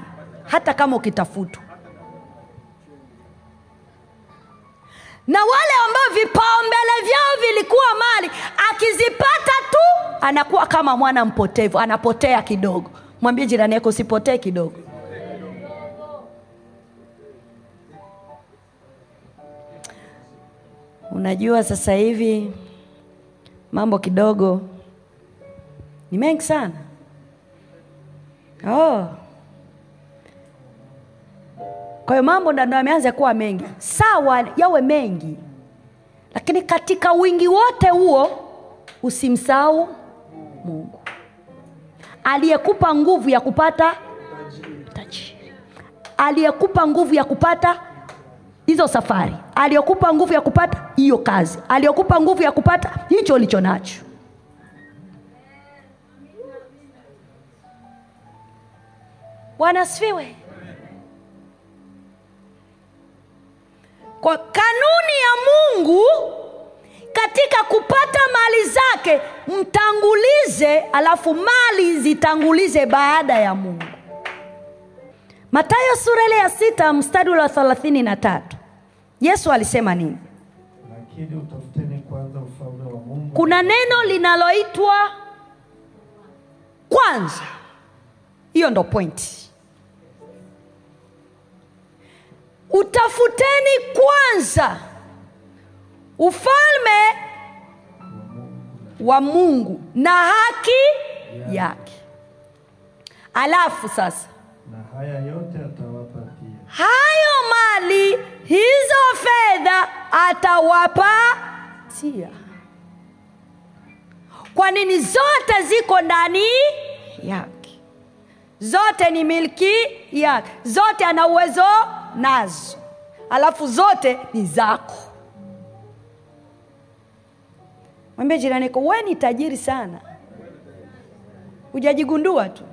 Hata kama ukitafutwa. Na wale ambao vipaumbele vyao vilikuwa mali akizipata tu anakuwa kama mwana mpotevu. Anapotea kidogo. Mwambie jirani yako usipotee kidogo unajua sasa hivi mambo kidogo ni mengi sana. Oh. kwa hiyo mambo ndio yameanza kuwa mengi. Sawa yawe mengi. Lakini katika wingi wote huo usimsahau mungu. Aliyekupa nguvu ya kupata tajiri. Aliyekupa nguvu ya kupata hizo safari. Aliyokupa nguvu ya kupata hiyo kazi. Aliyokupa nguvu ya kupata hicho ulicho nacho. Bwana kwa kanuni ya mungu katika kupata mali zake mtangulize alafu mali zitangulize baada ya mungu. Matayo sura ile ya sita mstari wa thelathini na tatu yesu alisema nini? Lakini utafuteni kwanza ufalme wa mungu. Kuna neno linaloitwa kwanza. Hiyo ndo pointi utafuteni kwanza ufalme wa mungu na haki yake. Alafu sasa na haya yote atawapa pia hayo mali hizo fedha atawapatia kwa nini? Zote ziko ndani yake. Zote ni milki yake. Zote ana uwezo nazo. Alafu zote ni zako. Mwambie jirani yako we ni tajiri sana. Hujajigundua tu.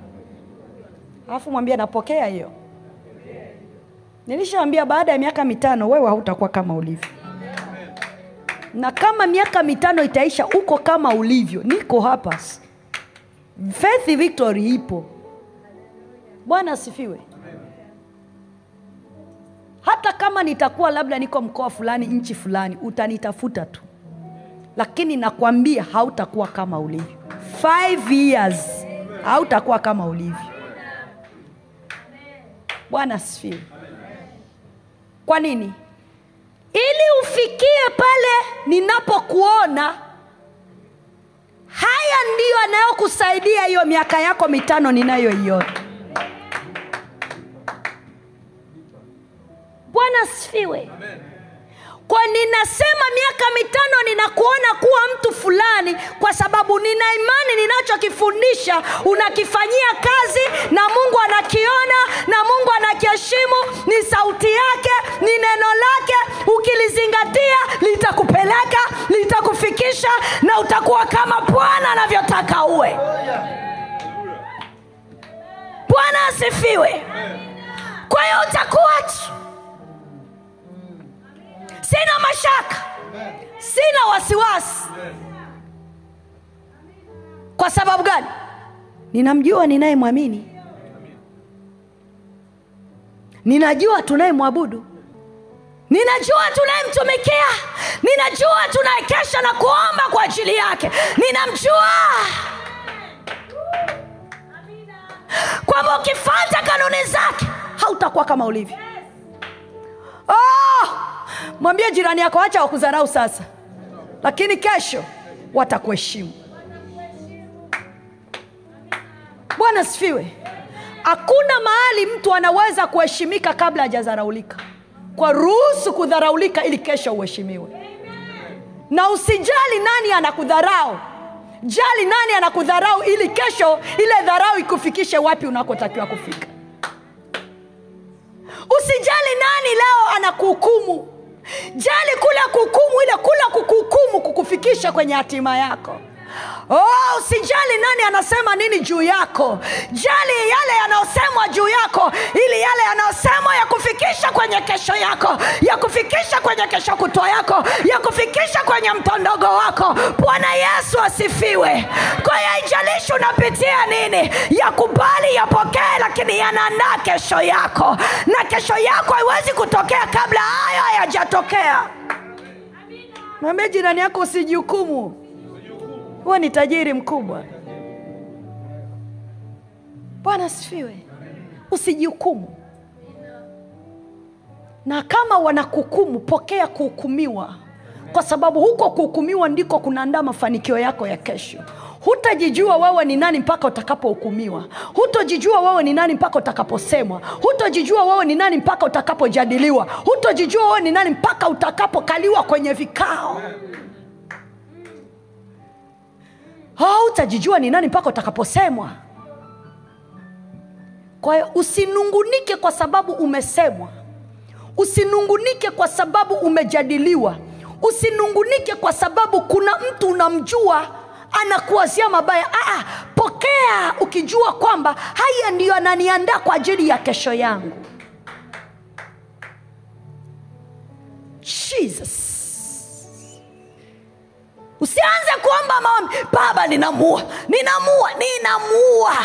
Alafu mwambie napokea hiyo nilishaambia baada ya miaka mitano wewe hautakuwa kama ulivyo. Na kama miaka mitano itaisha uko kama ulivyo. Niko hapa. Faith victory ipo. Bwana asifiwe. Hata kama nitakuwa labda niko mkoa fulani nchi fulani utanitafuta tu. Lakini nakwambia hautakuwa kama ulivyo. Five years hautakuwa kama ulivyo. Bwana asifiwe kwa nini? Ili ufikie pale ninapokuona haya ndiyo anayokusaidia hiyo miaka yako mitano ninayoiona. Bwana asifiwe kwa ninasema miaka mitano ninakuona kuwa mtu fulani kwa sababu nina imani ninachokifundisha unakifanyia kazi na mungu anakiona na mungu anakiheshimu. Ni sauti yake ni neno lake. Ukilizingatia litakupeleka litakufikisha na utakuwa kama bwana anavyotaka uwe. Bwana asifiwe. Kwa hiyo utakuwachi sina mashaka. Sina wasiwasi. Kwa sababu gani? Ninamjua ninayemwamini. Ninajua tunayemwabudu. Ninajua tunayemtumikia. Ninajua tunayekesha na kuomba kwa ajili yake. Ninamjua. Kwamba ukifata kanuni zake hautakuwa kama ulivyo! Mwambie jirani yako acha wakudharau sasa. Lakini kesho watakuheshimu. Bwana sifiwe hakuna mahali mtu anaweza kuheshimika kabla hajadharaulika. Kwa ruhusu kudharaulika ili kesho uheshimiwe. Na usijali nani anakudharau. Jali nani anakudharau ili kesho ile dharau ikufikishe wapi unakotakiwa kufika. Usijali nani leo anakuhukumu jali kula kuhukumu ile kula kukuhukumu kukufikisha kwenye hatima yako oh, usijali nani anasema nini juu yako. Jali yale yanayosemwa juu yako ili yale yanayosemwa ya kufikisha kwenye kesho yako ya kufikisha kwenye kesho kutwa yako ya kufikisha kwenye mtondogo wako. Bwana yesu asifiwe. Kwa hiyo haijalishi unapitia nini yakubali yapokee lakini yanaandaa kesho yako. Na kesho yako haiwezi kutokea kabla hayo hayajatokea. Mwambie jirani yako usijihukumu huwa ni tajiri mkubwa. Bwana asifiwe. Usijihukumu. Na kama wanakuhukumu pokea kuhukumiwa. Kwa sababu huko kuhukumiwa ndiko kunaandaa mafanikio yako ya kesho. Hutajijua wewe ni nani mpaka utakapohukumiwa. Hutojijua wewe ni nani mpaka utakaposemwa. Hutojijua wewe ni nani mpaka utakapojadiliwa. Hutojijua wewe ni nani mpaka utakapokaliwa kwenye vikao hautajijua ni nani mpaka utakaposemwa. Kwa hiyo usinungunike kwa sababu umesemwa. Usinungunike kwa sababu umejadiliwa. Usinungunike kwa sababu kuna mtu unamjua anakuwazia mabaya. Aa, pokea ukijua kwamba haya ndiyo ananiandaa kwa ajili ya kesho yangu. Jesus usianze kuomba maombi. Baba ninamua ninamua ninamua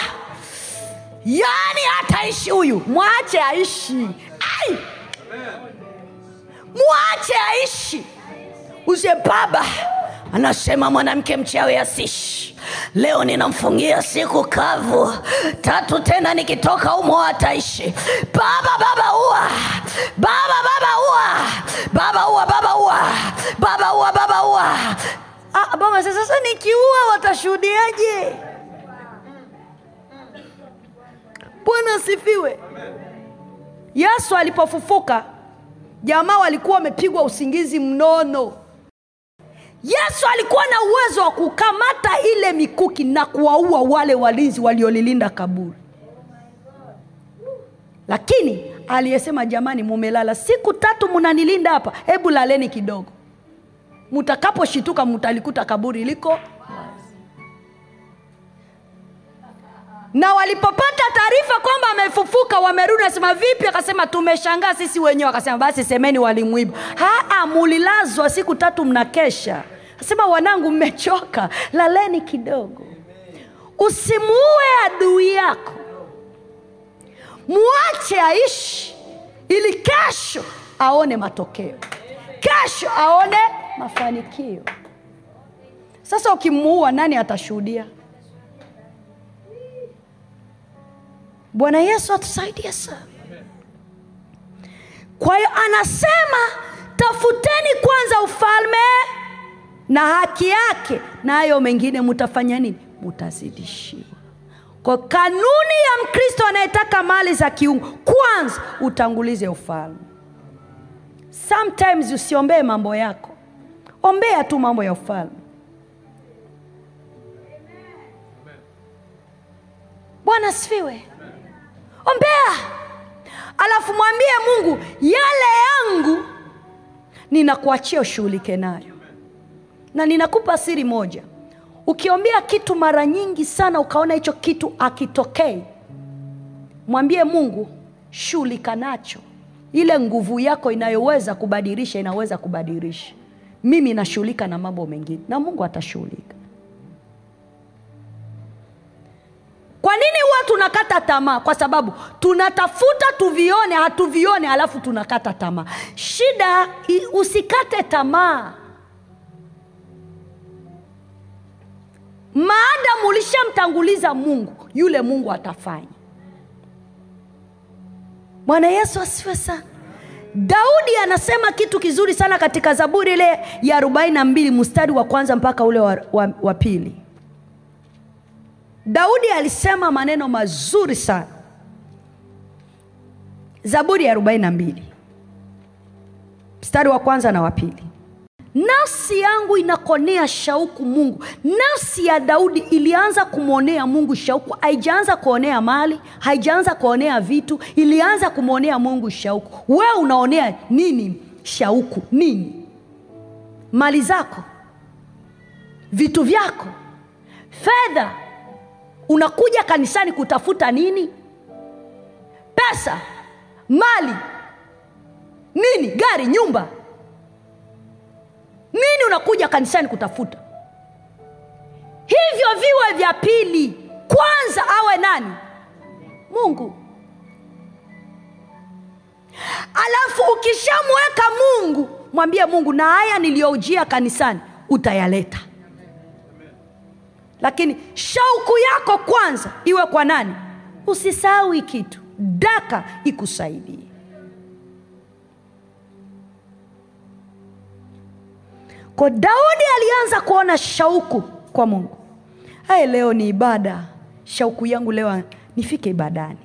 yaani hataishi huyu. Mwache aishi. Ai! mwache aishi. Uze baba. Anasema mwanamke mchawi asishi leo ninamfungia siku kavu. Tatu tena nikitoka umo ataishi baba baba ua. Baba baba ua. Baba ua baba ua. Baba ua baba ah, sasa nikiua watashuhudiaje? Bwana asifiwe. Yesu alipofufuka jamaa walikuwa wamepigwa usingizi mnono. Yesu alikuwa na uwezo wa kukamata ile mikuki na kuwaua wale walinzi waliolilinda kaburi. Lakini aliyesema jamani mumelala siku tatu munanilinda hapa hebu laleni kidogo mutakaposhituka mutalikuta kaburi liko. Na walipopata taarifa kwamba amefufuka wamerudi nasema vipi? Akasema tumeshangaa sisi wenyewe. Akasema basi semeni walimwiba. Haa mulilazwa siku tatu mnakesha. Asema wanangu mmechoka. Laleni kidogo. Usimuue adui yako. Mwache aishi ili kesho aone matokeo kesho aone mafanikio. Sasa ukimuua nani atashuhudia? Bwana yesu atusaidie sana. Kwa hiyo anasema tafuteni kwanza ufalme na haki yake nayo na mengine mutafanya nini? Mutazidishiwa. Kwa kanuni ya mkristo anayetaka mali za kiungu kwanza utangulize ufalme sometimes usiombee mambo yako. Ombea tu mambo ya ufalme. Bwana sifiwe ombea. Alafu mwambie mungu yale yangu ninakuachia ushughulike nayo. Na ninakupa siri moja. Ukiombea kitu mara nyingi sana ukaona hicho kitu akitokei mwambie mungu shughulika nacho ile nguvu yako inayoweza kubadilisha inaweza kubadilisha mimi nashughulika na mambo mengine na mungu atashughulika. Kwa nini huwa tunakata tamaa? Kwa sababu tunatafuta tuvione hatuvione alafu tunakata tamaa. Shida usikate tamaa. Maadamu ulishamtanguliza mungu yule mungu atafanya bwana yesu asiwe sana. Daudi anasema kitu kizuri sana katika zaburi ile ya arobaini na mbili mstari wa kwanza mpaka ule wa, wa, wa pili. Daudi alisema maneno mazuri sana. Zaburi ya arobaini na mbili. Mstari wa kwanza na wa pili nafsi yangu inakonea shauku mungu. Nafsi ya daudi ilianza kumwonea mungu shauku. Haijaanza kuonea mali haijaanza kuonea vitu ilianza kumwonea mungu shauku. Wewe unaonea nini? Shauku. Nini? Mali zako. Vitu vyako. Fedha. Unakuja kanisani kutafuta nini? Pesa. Mali. Nini? Gari nyumba nini unakuja kanisani kutafuta? Hivyo viwe vya pili. Kwanza awe nani? Mungu. Alafu ukishamweka mungu mwambie mungu na haya niliyoujia kanisani utayaleta. Lakini shauku yako kwanza iwe kwa nani? Usisahau kitu. Daka ikusaidie kwa daudi alianza kuona shauku kwa mungu. Haye leo ni ibada. Shauku yangu leo nifike ibadani.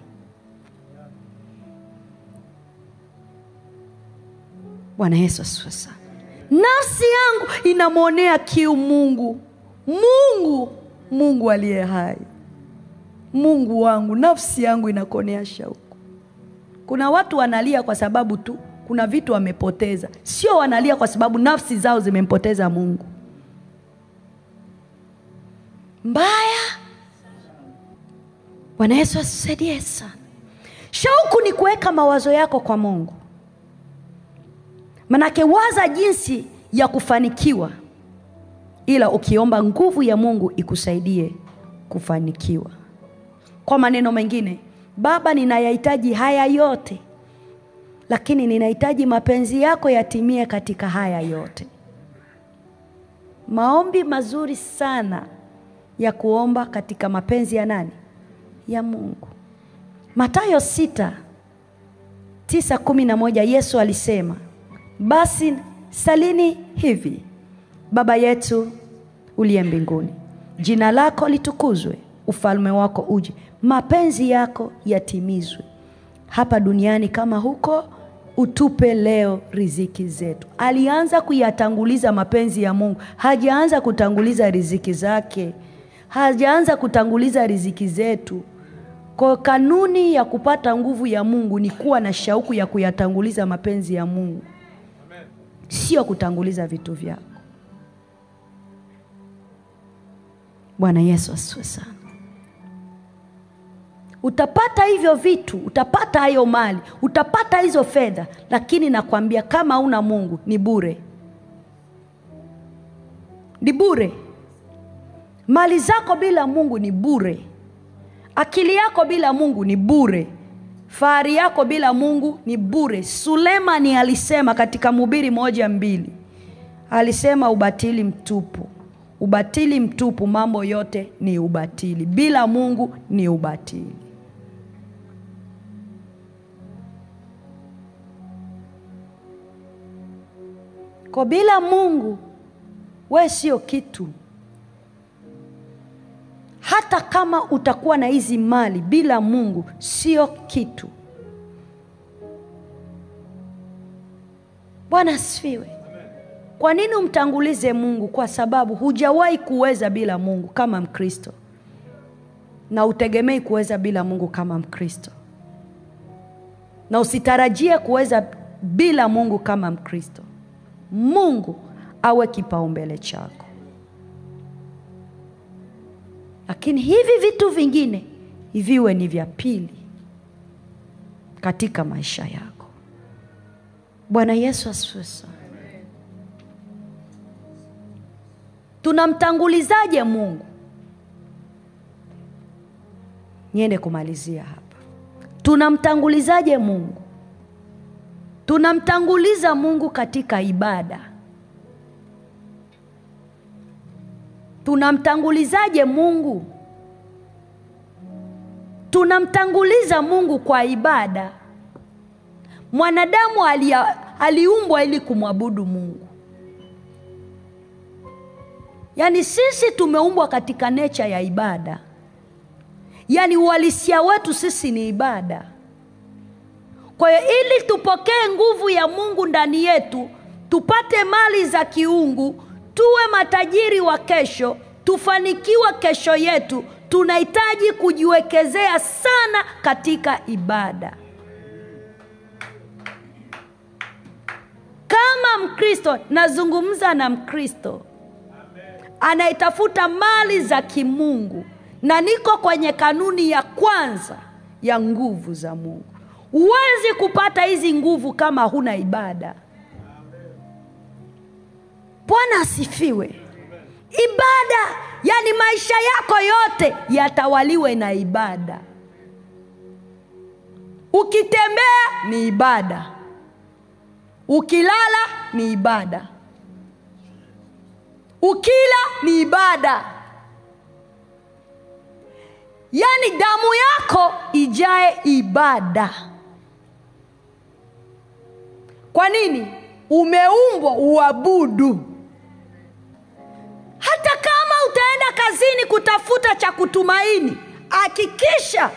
Bwana yesu asifiwe. Nafsi yangu inamwonea kiu mungu. Mungu mungu aliye hai. Mungu wangu nafsi yangu inakonea shauku. Kuna watu wanalia kwa sababu tu kuna vitu wamepoteza. Sio wanalia kwa sababu nafsi zao zimempoteza mungu. Mbaya. Bwana yesu atusaidie sana. Shauku ni kuweka mawazo yako kwa mungu. Manake waza jinsi ya kufanikiwa ila ukiomba nguvu ya mungu ikusaidie kufanikiwa. Kwa maneno mengine baba ninayahitaji haya yote lakini ninahitaji mapenzi yako yatimie katika haya yote. Maombi mazuri sana ya kuomba katika mapenzi ya nani? Ya mungu. Matayo sita tisa kumi na moja yesu alisema basi salini hivi baba yetu uliye mbinguni jina lako litukuzwe ufalme wako uje mapenzi yako yatimizwe hapa duniani kama huko utupe leo riziki zetu. Alianza kuyatanguliza mapenzi ya mungu. Hajaanza kutanguliza riziki zake. Hajaanza kutanguliza riziki zetu. Kwa kanuni ya kupata nguvu ya mungu ni kuwa na shauku ya kuyatanguliza mapenzi ya mungu. Sio kutanguliza vitu vyako. Bwana yesu asifiwe sana utapata hivyo vitu utapata hayo mali utapata hizo fedha lakini nakwambia kama una mungu ni bure. Ni bure. Mali zako bila mungu ni bure. Akili yako bila mungu ni bure. Fahari yako bila mungu ni bure. Sulemani alisema katika mhubiri moja mbili alisema ubatili mtupu. Ubatili mtupu mambo yote ni ubatili. Bila mungu ni ubatili kwa bila mungu we sio kitu. Hata kama utakuwa na hizi mali bila mungu sio kitu. Bwana asifiwe. Kwa nini umtangulize mungu? Kwa sababu hujawahi kuweza bila mungu kama mkristo. Na utegemei kuweza bila mungu kama mkristo. Na usitarajie kuweza bila mungu kama mkristo mungu awe kipaumbele chako. Lakini hivi vitu vingine viwe ni vya pili katika maisha yako. Bwana yesu asifiwe. Sana tunamtangulizaje mungu? Niende kumalizia hapa. Tunamtangulizaje mungu tunamtanguliza mungu katika ibada. Tunamtangulizaje mungu? Tunamtanguliza mungu kwa ibada. Mwanadamu alia, aliumbwa ili kumwabudu mungu. Yaani sisi tumeumbwa katika necha ya ibada. Yaani uhalisia wetu sisi ni ibada kwa hiyo ili tupokee nguvu ya mungu ndani yetu tupate mali za kiungu tuwe matajiri wa kesho tufanikiwa kesho yetu tunahitaji kujiwekezea sana katika ibada. Kama mkristo nazungumza na mkristo. Anayetafuta mali za kimungu na niko kwenye kanuni ya kwanza ya nguvu za mungu huwezi kupata hizi nguvu kama huna ibada. Bwana asifiwe. Ibada yani maisha yako yote yatawaliwe na ibada. Ukitembea ni ibada. Ukilala ni ibada. Ukila ni ibada. Yaani damu yako ijae ibada kwa nini? Umeumbwa uabudu. Hata kama utaenda kazini kutafuta cha kutumaini hakikisha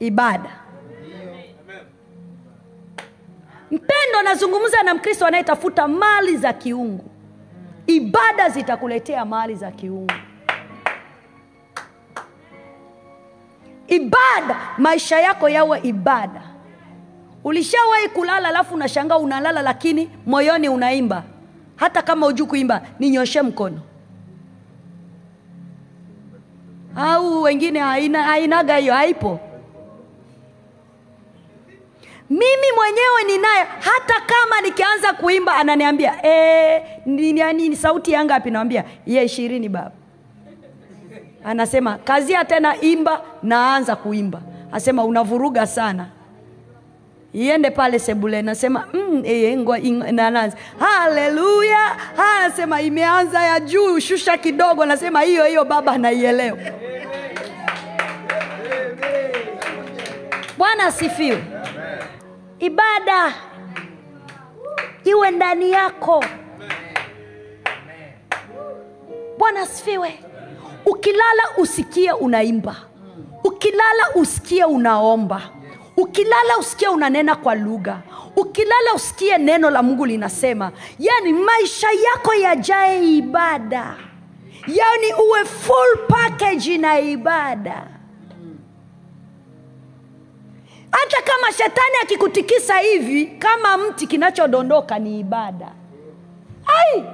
ibada. Mpendo anazungumza na mkristo anayetafuta mali za kiungu. Ibada zitakuletea mali za kiungu. Ibada maisha yako yawe ibada ulishawahi kulala alafu unashangaa unalala lakini moyoni unaimba? Hata kama hujui kuimba ninyoshe mkono. Au wengine haina, hainaga hiyo haipo. Mimi mwenyewe ninayo hata kama nikianza kuimba ananiambia e, ni, ni, ni sauti ya ngapi? Nawambia ye ishirini baba. Anasema kazia tena imba naanza kuimba. Asema unavuruga sana iende pale sebule nasema mm, e, ngwa, haleluya! Anasema imeanza ya juu shusha kidogo. Nasema hiyo hiyo baba naielewa. bwana asifiwe. Ibada iwe ndani yako. Bwana asifiwe. Ukilala usikie unaimba. Ukilala usikie unaomba ukilala usikie unanena kwa lugha. Ukilala usikie neno la mungu linasema. Yani maisha yako yajae ibada. Yani uwe full package na ibada. Hata kama shetani akikutikisa hivi kama mti kinachodondoka ni ibada. Ai!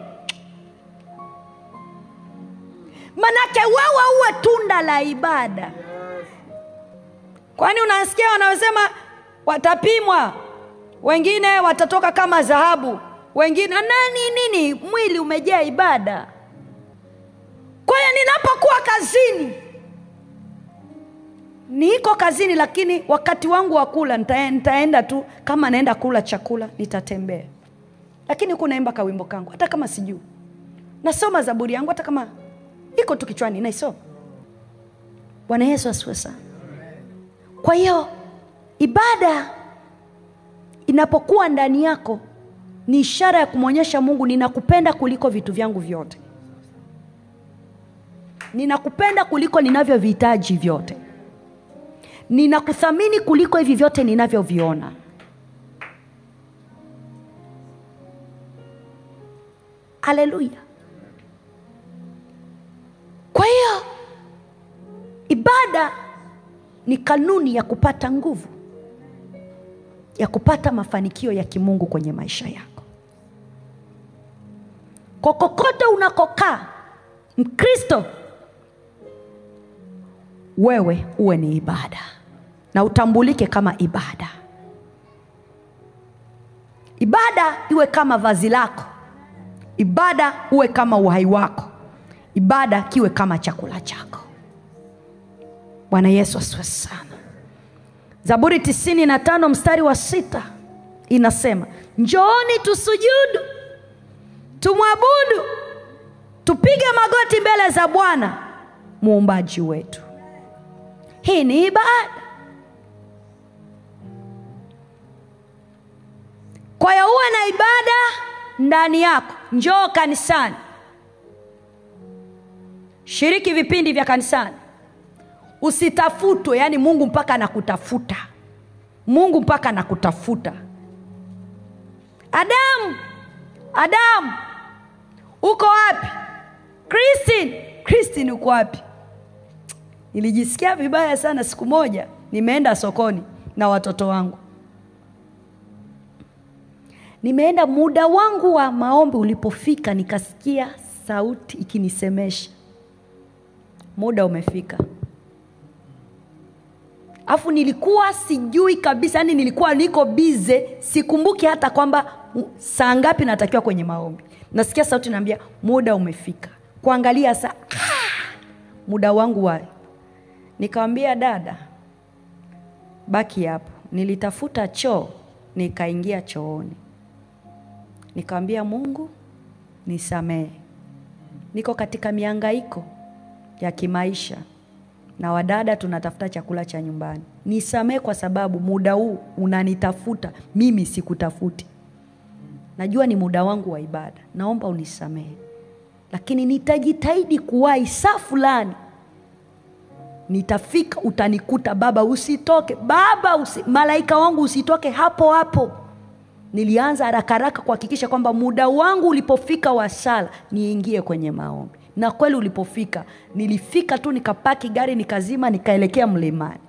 Manake wewe uwe tunda la ibada kwani unasikia wanaosema watapimwa wengine watatoka kama dhahabu wengine nani nini mwili umejaa ibada. Kwa hiyo ninapokuwa kazini niko kazini lakini wakati wangu wa kula nita- nitaenda tu kama naenda kula chakula nitatembea. Lakini huku naimba kawimbo kangu hata kama sijuu nasoma zaburi yangu hata kama iko tu kichwani naisoma. Bwana yesu asiwe sana kwa hiyo ibada inapokuwa ndani yako ni ishara ya kumwonyesha mungu ninakupenda kuliko vitu vyangu vyote. Ninakupenda kuliko ninavyovihitaji vyote. Ninakuthamini kuliko hivi vyote ninavyoviona. Haleluya. Kwa hiyo ibada ni kanuni ya kupata nguvu ya kupata mafanikio ya kimungu kwenye maisha yako. Kokokote unakokaa mkristo wewe uwe ni ibada na utambulike kama ibada. Ibada iwe kama vazi lako. Ibada uwe kama uhai wako. Ibada kiwe kama chakula chako bwana yesu asiwe sana. Zaburi tisini na tano mstari wa sita inasema njooni tusujudu tumwabudu tupige magoti mbele za bwana muumbaji wetu. Hii ni ibada. Kwa hiyo uwe na ibada ndani yako. Njoo kanisani. Shiriki vipindi vya kanisani usitafutwe yaani mungu mpaka anakutafuta. Mungu mpaka anakutafuta. Adamu adamu uko wapi? Kristin kristin uko wapi? Nilijisikia vibaya sana siku moja nimeenda sokoni na watoto wangu. Nimeenda muda wangu wa maombi ulipofika nikasikia sauti ikinisemesha. Muda umefika afu nilikuwa sijui kabisa yani nilikuwa niko bize sikumbuki hata kwamba saa ngapi natakiwa kwenye maombi. Nasikia sauti naambia muda umefika. Kuangalia saa ah, muda wangu wa nikawambia dada baki hapo. Nilitafuta choo nikaingia chooni. Nikawambia mungu nisamehe. Niko katika miangaiko ya kimaisha na wadada tunatafuta chakula cha nyumbani. Nisamehe kwa sababu muda huu unanitafuta mimi sikutafuti. Najua ni muda wangu wa ibada naomba unisamehe. Lakini nitajitahidi kuwahi saa fulani. Nitafika utanikuta baba usitoke baba usi, malaika wangu usitoke hapo hapo. Nilianza haraka haraka kuhakikisha kwamba muda wangu ulipofika wa sala niingie kwenye maombi na kweli ulipofika nilifika tu nikapaki gari nikazima nikaelekea mlimani.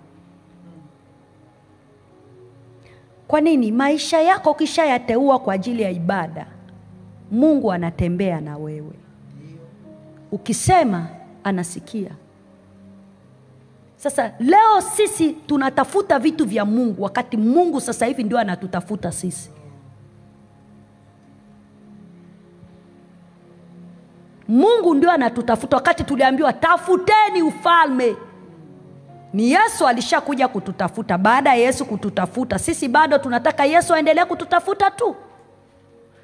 Kwa nini? Maisha yako ukishayateua kwa ajili ya ibada mungu anatembea na wewe. Ukisema anasikia. Sasa leo sisi tunatafuta vitu vya mungu wakati mungu sasa hivi ndio anatutafuta sisi mungu ndio anatutafuta. Wakati tuliambiwa tafuteni ufalme. Ni yesu alishakuja kututafuta. Baada ya yesu kututafuta sisi bado tunataka yesu aendelee kututafuta tu.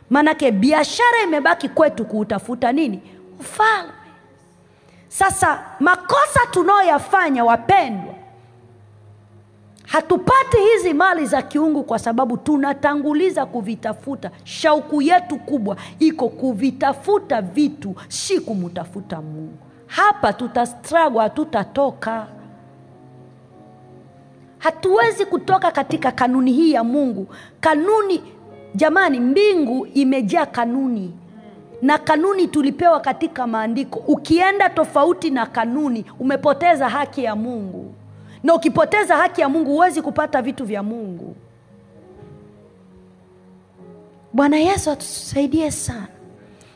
Maanake biashara imebaki kwetu kuutafuta nini? Ufalme. Sasa makosa tunayoyafanya wapendwa hatupati hizi mali za kiungu kwa sababu tunatanguliza kuvitafuta. Shauku yetu kubwa iko kuvitafuta vitu si kumtafuta mungu. Hapa tutastragwa hatutatoka. Hatuwezi kutoka katika kanuni hii ya mungu. Kanuni jamani mbingu imejaa kanuni. Na kanuni tulipewa katika maandiko. Ukienda tofauti na kanuni umepoteza haki ya mungu na ukipoteza haki ya mungu huwezi kupata vitu vya mungu. Bwana yesu atusaidie sana.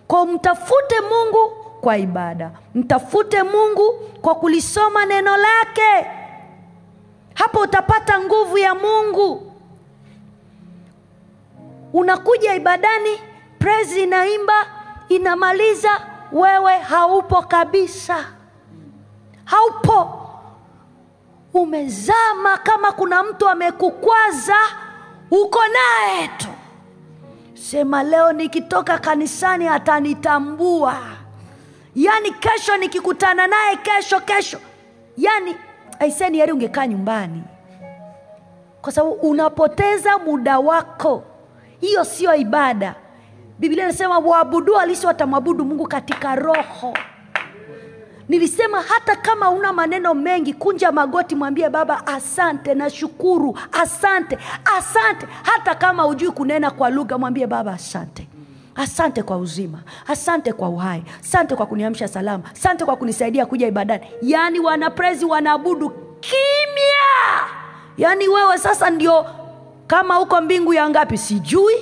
Kwa mtafute mungu kwa ibada. Mtafute mungu kwa kulisoma neno lake. Hapo utapata nguvu ya mungu. Unakuja ibadani prezi inaimba inamaliza wewe haupo kabisa. Haupo umezama kama kuna mtu amekukwaza uko naye tu. Sema leo nikitoka kanisani atanitambua. Yaani kesho nikikutana naye kesho kesho. Yaani aiseni heri ungekaa nyumbani. Kwa sababu unapoteza muda wako. Hiyo sio ibada. Biblia inasema waabudu halisi watamwabudu mungu katika roho nilisema hata kama una maneno mengi kunja magoti mwambie baba asante na shukuru asante asante. Hata kama hujui kunena kwa lugha mwambie baba asante. Asante kwa uzima asante kwa uhai asante kwa kuniamsha salama asante kwa kunisaidia kuja ibadani. Yaani wanaprezi wanaabudu kimya. Yaani wewe sasa ndio kama uko mbingu ya ngapi sijui.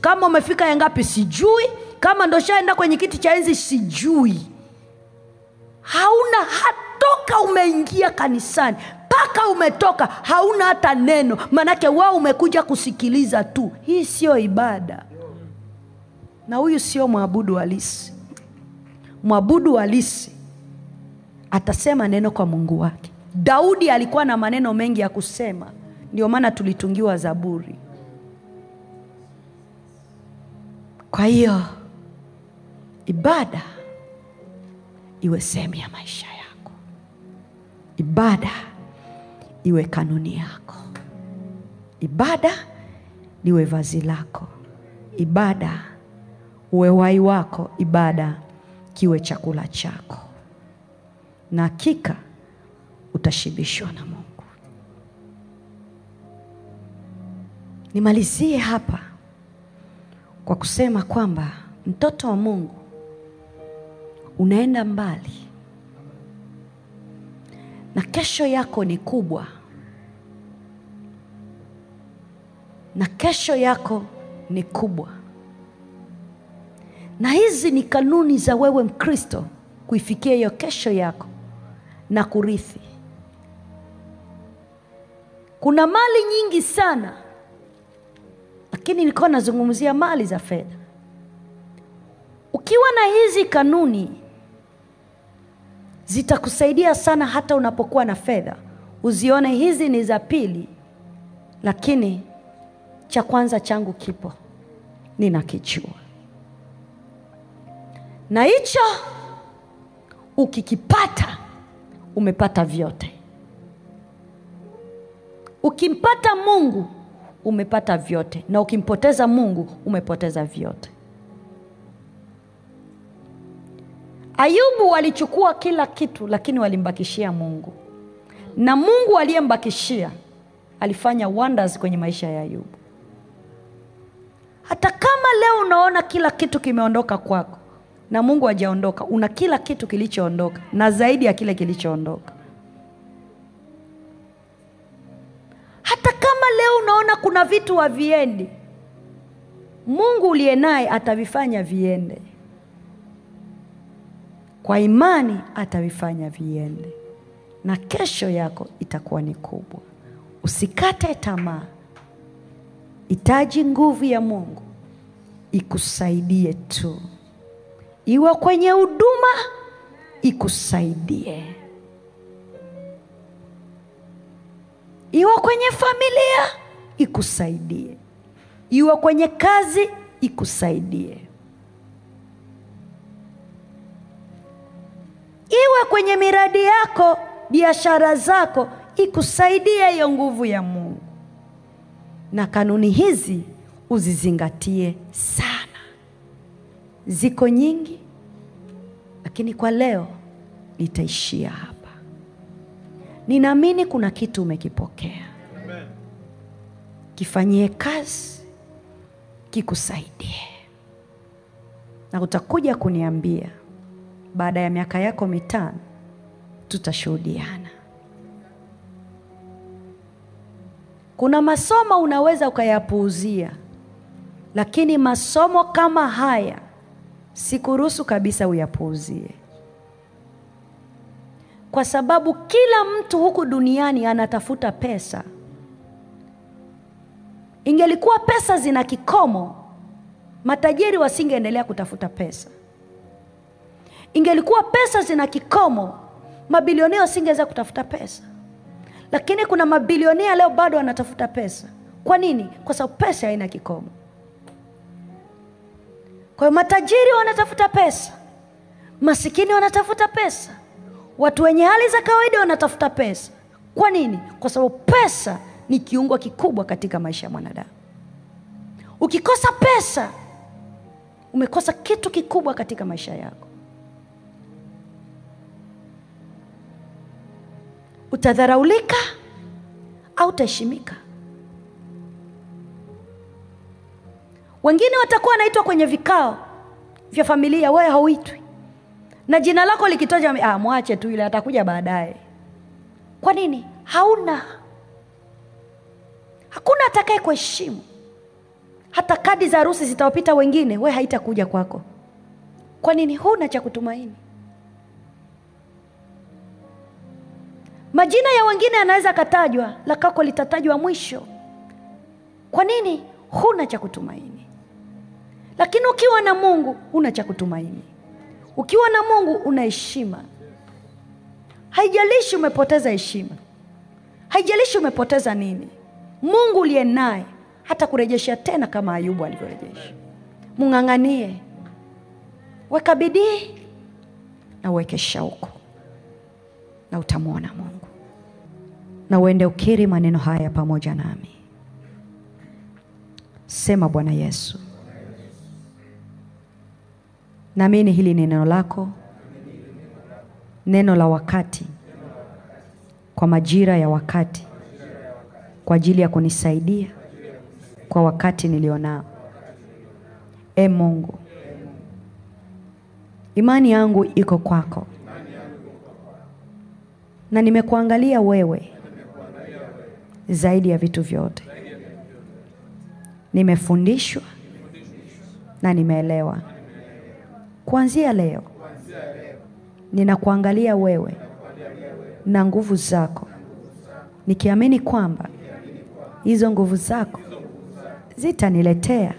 Kama umefika ya ngapi sijui. Kama ndoshaenda kwenye kiti cha enzi sijui hauna hatoka umeingia kanisani. Mpaka umetoka hauna hata neno. Manake wao umekuja kusikiliza tu. Hii sio ibada. Na huyu sio mwabudu halisi. Mwabudu halisi atasema neno kwa mungu wake. Daudi alikuwa na maneno mengi ya kusema. Ndio maana tulitungiwa zaburi. Kwa hiyo ibada iwe sehemu ya maisha yako. Ibada iwe kanuni yako. Ibada liwe vazi lako. Ibada uwe wai wako. Ibada kiwe chakula chako. Na hakika utashibishwa na mungu. Nimalizie hapa kwa kusema kwamba mtoto wa mungu unaenda mbali. Na kesho yako ni kubwa. Na kesho yako ni kubwa. Na hizi ni kanuni za wewe mkristo kuifikia hiyo kesho yako na kurithi. Kuna mali nyingi sana lakini nilikuwa nazungumzia mali za fedha. Ukiwa na hizi kanuni zitakusaidia sana hata unapokuwa na fedha. Uzione hizi ni za pili lakini cha kwanza changu kipo ninakijua. Na hicho ukikipata umepata vyote. Ukimpata mungu umepata vyote. Na ukimpoteza mungu umepoteza vyote ayubu walichukua kila kitu lakini walimbakishia mungu. Na mungu aliyembakishia alifanya wonders kwenye maisha ya ayubu. Hata kama leo unaona kila kitu kimeondoka kwako na mungu hajaondoka una kila kitu kilichoondoka na zaidi ya kile kilichoondoka. Hata kama leo unaona kuna vitu haviendi mungu uliye naye atavifanya viende kwa imani atavifanya viende. Na kesho yako itakuwa ni kubwa. Usikate tamaa. Hitaji nguvu ya mungu. Ikusaidie tu. Iwe kwenye huduma ikusaidie. Iwe kwenye familia ikusaidie. Iwe kwenye kazi ikusaidie iwe kwenye miradi yako biashara zako ikusaidie hiyo nguvu ya mungu. Na kanuni hizi uzizingatie sana. Ziko nyingi lakini kwa leo nitaishia hapa. Ninaamini kuna kitu umekipokea. Kifanyie kazi kikusaidie. Na utakuja kuniambia baada ya miaka yako mitano tutashuhudiana kuna masomo unaweza ukayapuuzia lakini masomo kama haya sikuruhusu kabisa uyapuuzie. Kwa sababu kila mtu huku duniani anatafuta pesa. Ingelikuwa pesa zina kikomo matajiri wasingeendelea kutafuta pesa ingelikuwa pesa zina kikomo mabilionea wasingeweza kutafuta pesa. Lakini kuna mabilionea leo bado wanatafuta pesa. Kwa nini? Kwa sababu pesa haina kikomo. Kwa hiyo matajiri wanatafuta pesa masikini wanatafuta pesa watu wenye hali za kawaida wanatafuta pesa. Kwa nini? Kwa sababu pesa ni kiungo kikubwa katika maisha ya mwanadamu. Ukikosa pesa umekosa kitu kikubwa katika maisha yako utadharaulika au utaheshimika? Wengine watakuwa wanaitwa kwenye vikao vya familia wewe hauitwi. Na jina lako likitoja ah, mwache tu ile atakuja baadaye. Kwa nini? Hauna. Hakuna atakaye kuheshimu. Hata kadi za harusi zitawapita wengine we haitakuja kwako. Kwa nini? Huna cha kutumaini majina ya wengine yanaweza katajwa la kako litatajwa mwisho. Kwa nini? Huna cha kutumaini. Lakini ukiwa na mungu huna cha kutumaini. Ukiwa na mungu una heshima. Haijalishi umepoteza heshima. Haijalishi umepoteza nini. Mungu uliye naye hata kurejesha tena kama ayubu alivyorejesha. Mung'ang'anie. Weka bidii na uweke shauku. Na utamwona mungu na uende ukiri maneno haya pamoja nami. Sema bwana yesu. Naamini hili ni neno lako. Neno la wakati. Kwa majira ya wakati. Kwa ajili ya kunisaidia. Kwa wakati nilionao e mungu. Imani yangu iko kwako. Na nimekuangalia wewe zaidi ya vitu vyote. Nimefundishwa na nimeelewa. Kuanzia leo ninakuangalia wewe na nguvu zako nikiamini kwamba hizo nguvu zako zitaniletea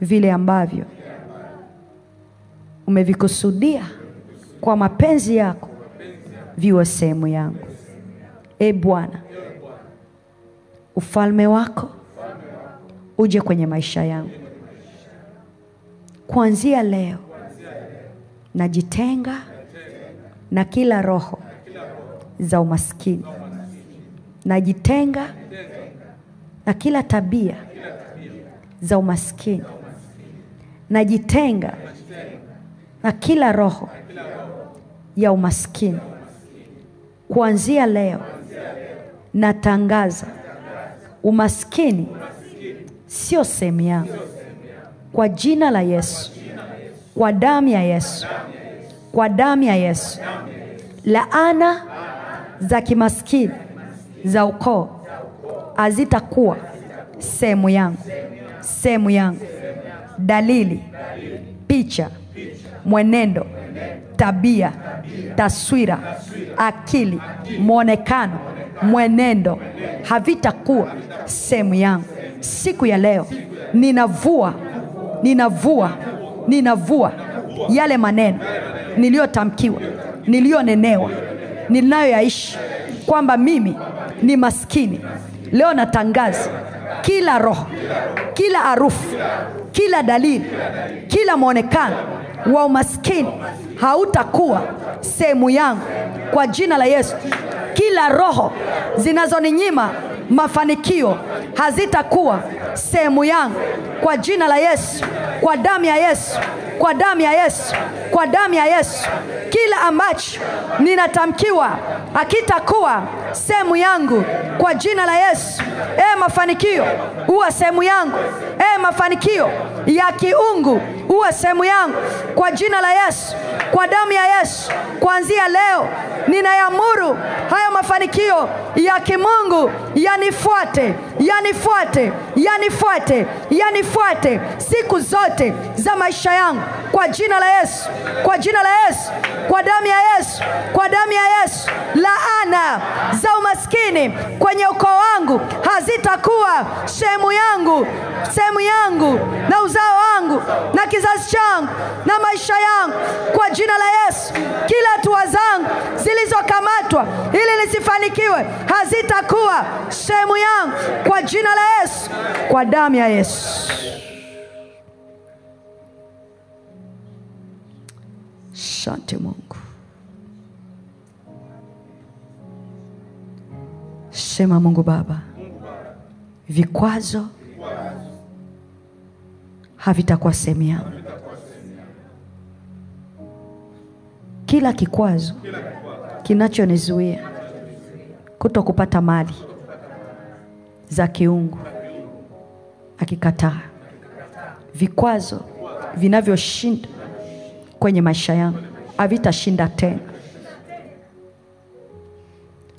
vile ambavyo umevikusudia kwa mapenzi yako viwe sehemu yangu. E bwana ufalme wako uje kwenye maisha yangu. Kuanzia leo najitenga na kila roho za umaskini. Najitenga na kila tabia za umaskini. Najitenga na kila roho ya umaskini. Kuanzia leo natangaza umaskini. Sio sehemu yangu kwa jina la yesu. Kwa damu ya yesu. Kwa damu ya yesu. Laana za kimaskini za ukoo hazitakuwa sehemu yangu sehemu yangu. Dalili picha mwenendo tabia taswira akili mwonekano mwenendo havitakuwa sehemu yangu. Siku ya leo ninavua ninavua ninavua yale maneno niliyotamkiwa niliyonenewa ninayoyaishi kwamba mimi ni maskini. Leo natangaza kila roho kila harufu kila dalili kila mwonekano wa umaskini hautakuwa sehemu yangu kwa jina la yesu. Kila roho zinazoninyima mafanikio hazitakuwa sehemu yangu kwa jina la yesu kwa damu ya yesu kwa damu ya yesu kwa damu ya yesu. Kila ambacho ninatamkiwa hakitakuwa sehemu yangu. Kwa jina la yesu. E mafanikio huwa sehemu yangu. E mafanikio ya kiungu huwa sehemu yangu. Kwa jina la yesu. Kwa damu ya yesu. Kuanzia leo ninayamuru haya mafanikio ya kimungu yanifuate yanifuate yanifuate yanifuate siku zote za maisha yangu kwa jina la yesu kwa jina la yesu kwa damu ya yesu kwa damu ya yesu. Laana za umaskini kwenye ukoo wangu hazitakuwa sehemu yangu sehemu yangu na uzao wangu na kizazi changu na maisha yangu. Kwa jina la yesu kila hatua zangu zilizokamatwa ili nisifanikiwe hazitakuwa sehemu yangu. Kwa jina la yesu kwa damu ya yesu sante mungu. Sema mungu baba vikwazo havitakuwa sehemu yangu kila kikwazo kinachonizuia kuto kupata mali za kiungu akikataa vikwazo vinavyoshinda kwenye maisha yangu havitashinda tena.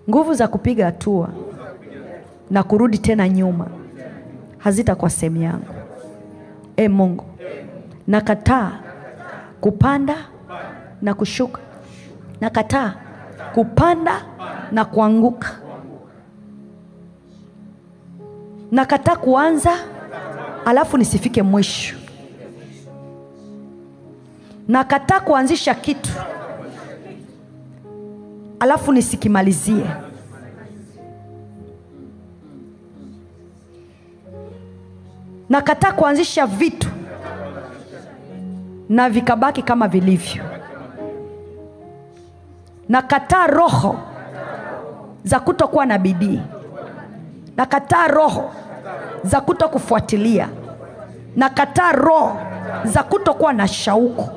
Nguvu za kupiga hatua na kurudi tena nyuma hazitakuwa sehemu yangu. E mungu nakataa kupanda na kushuka. Nakataa kupanda na kuanguka. Nakataa kuanza alafu nisifike mwisho nakataa kuanzisha kitu. Alafu nisikimalizie. Nakataa kuanzisha vitu na vikabaki kama vilivyo. Nakataa roho za kutokuwa na bidii. Nakataa roho za kuto kufuatilia nakataa roho za kutokuwa na shauku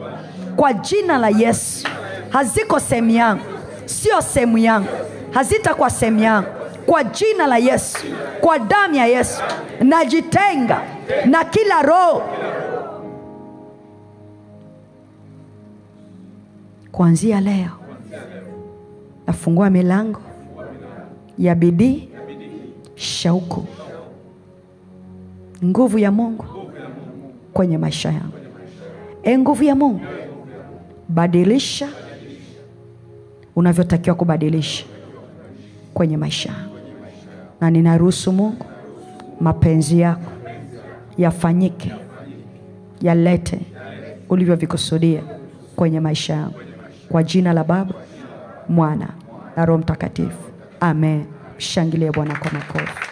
kwa jina la yesu. Haziko sehemu yangu sio sehemu yangu hazitakuwa sehemu yangu. Kwa jina la yesu kwa damu ya yesu najitenga na kila roho. Kuanzia leo nafungua milango ya bidii shauku nguvu ya mungu kwenye maisha yangu. E nguvu ya mungu badilisha unavyotakiwa kubadilisha kwenye maisha yangu na ninaruhusu mungu mapenzi yako yafanyike yalete ulivyovikusudia kwenye maisha yangu kwa jina la baba mwana na roho mtakatifu. Amen. Shangilie bwana kwa makofi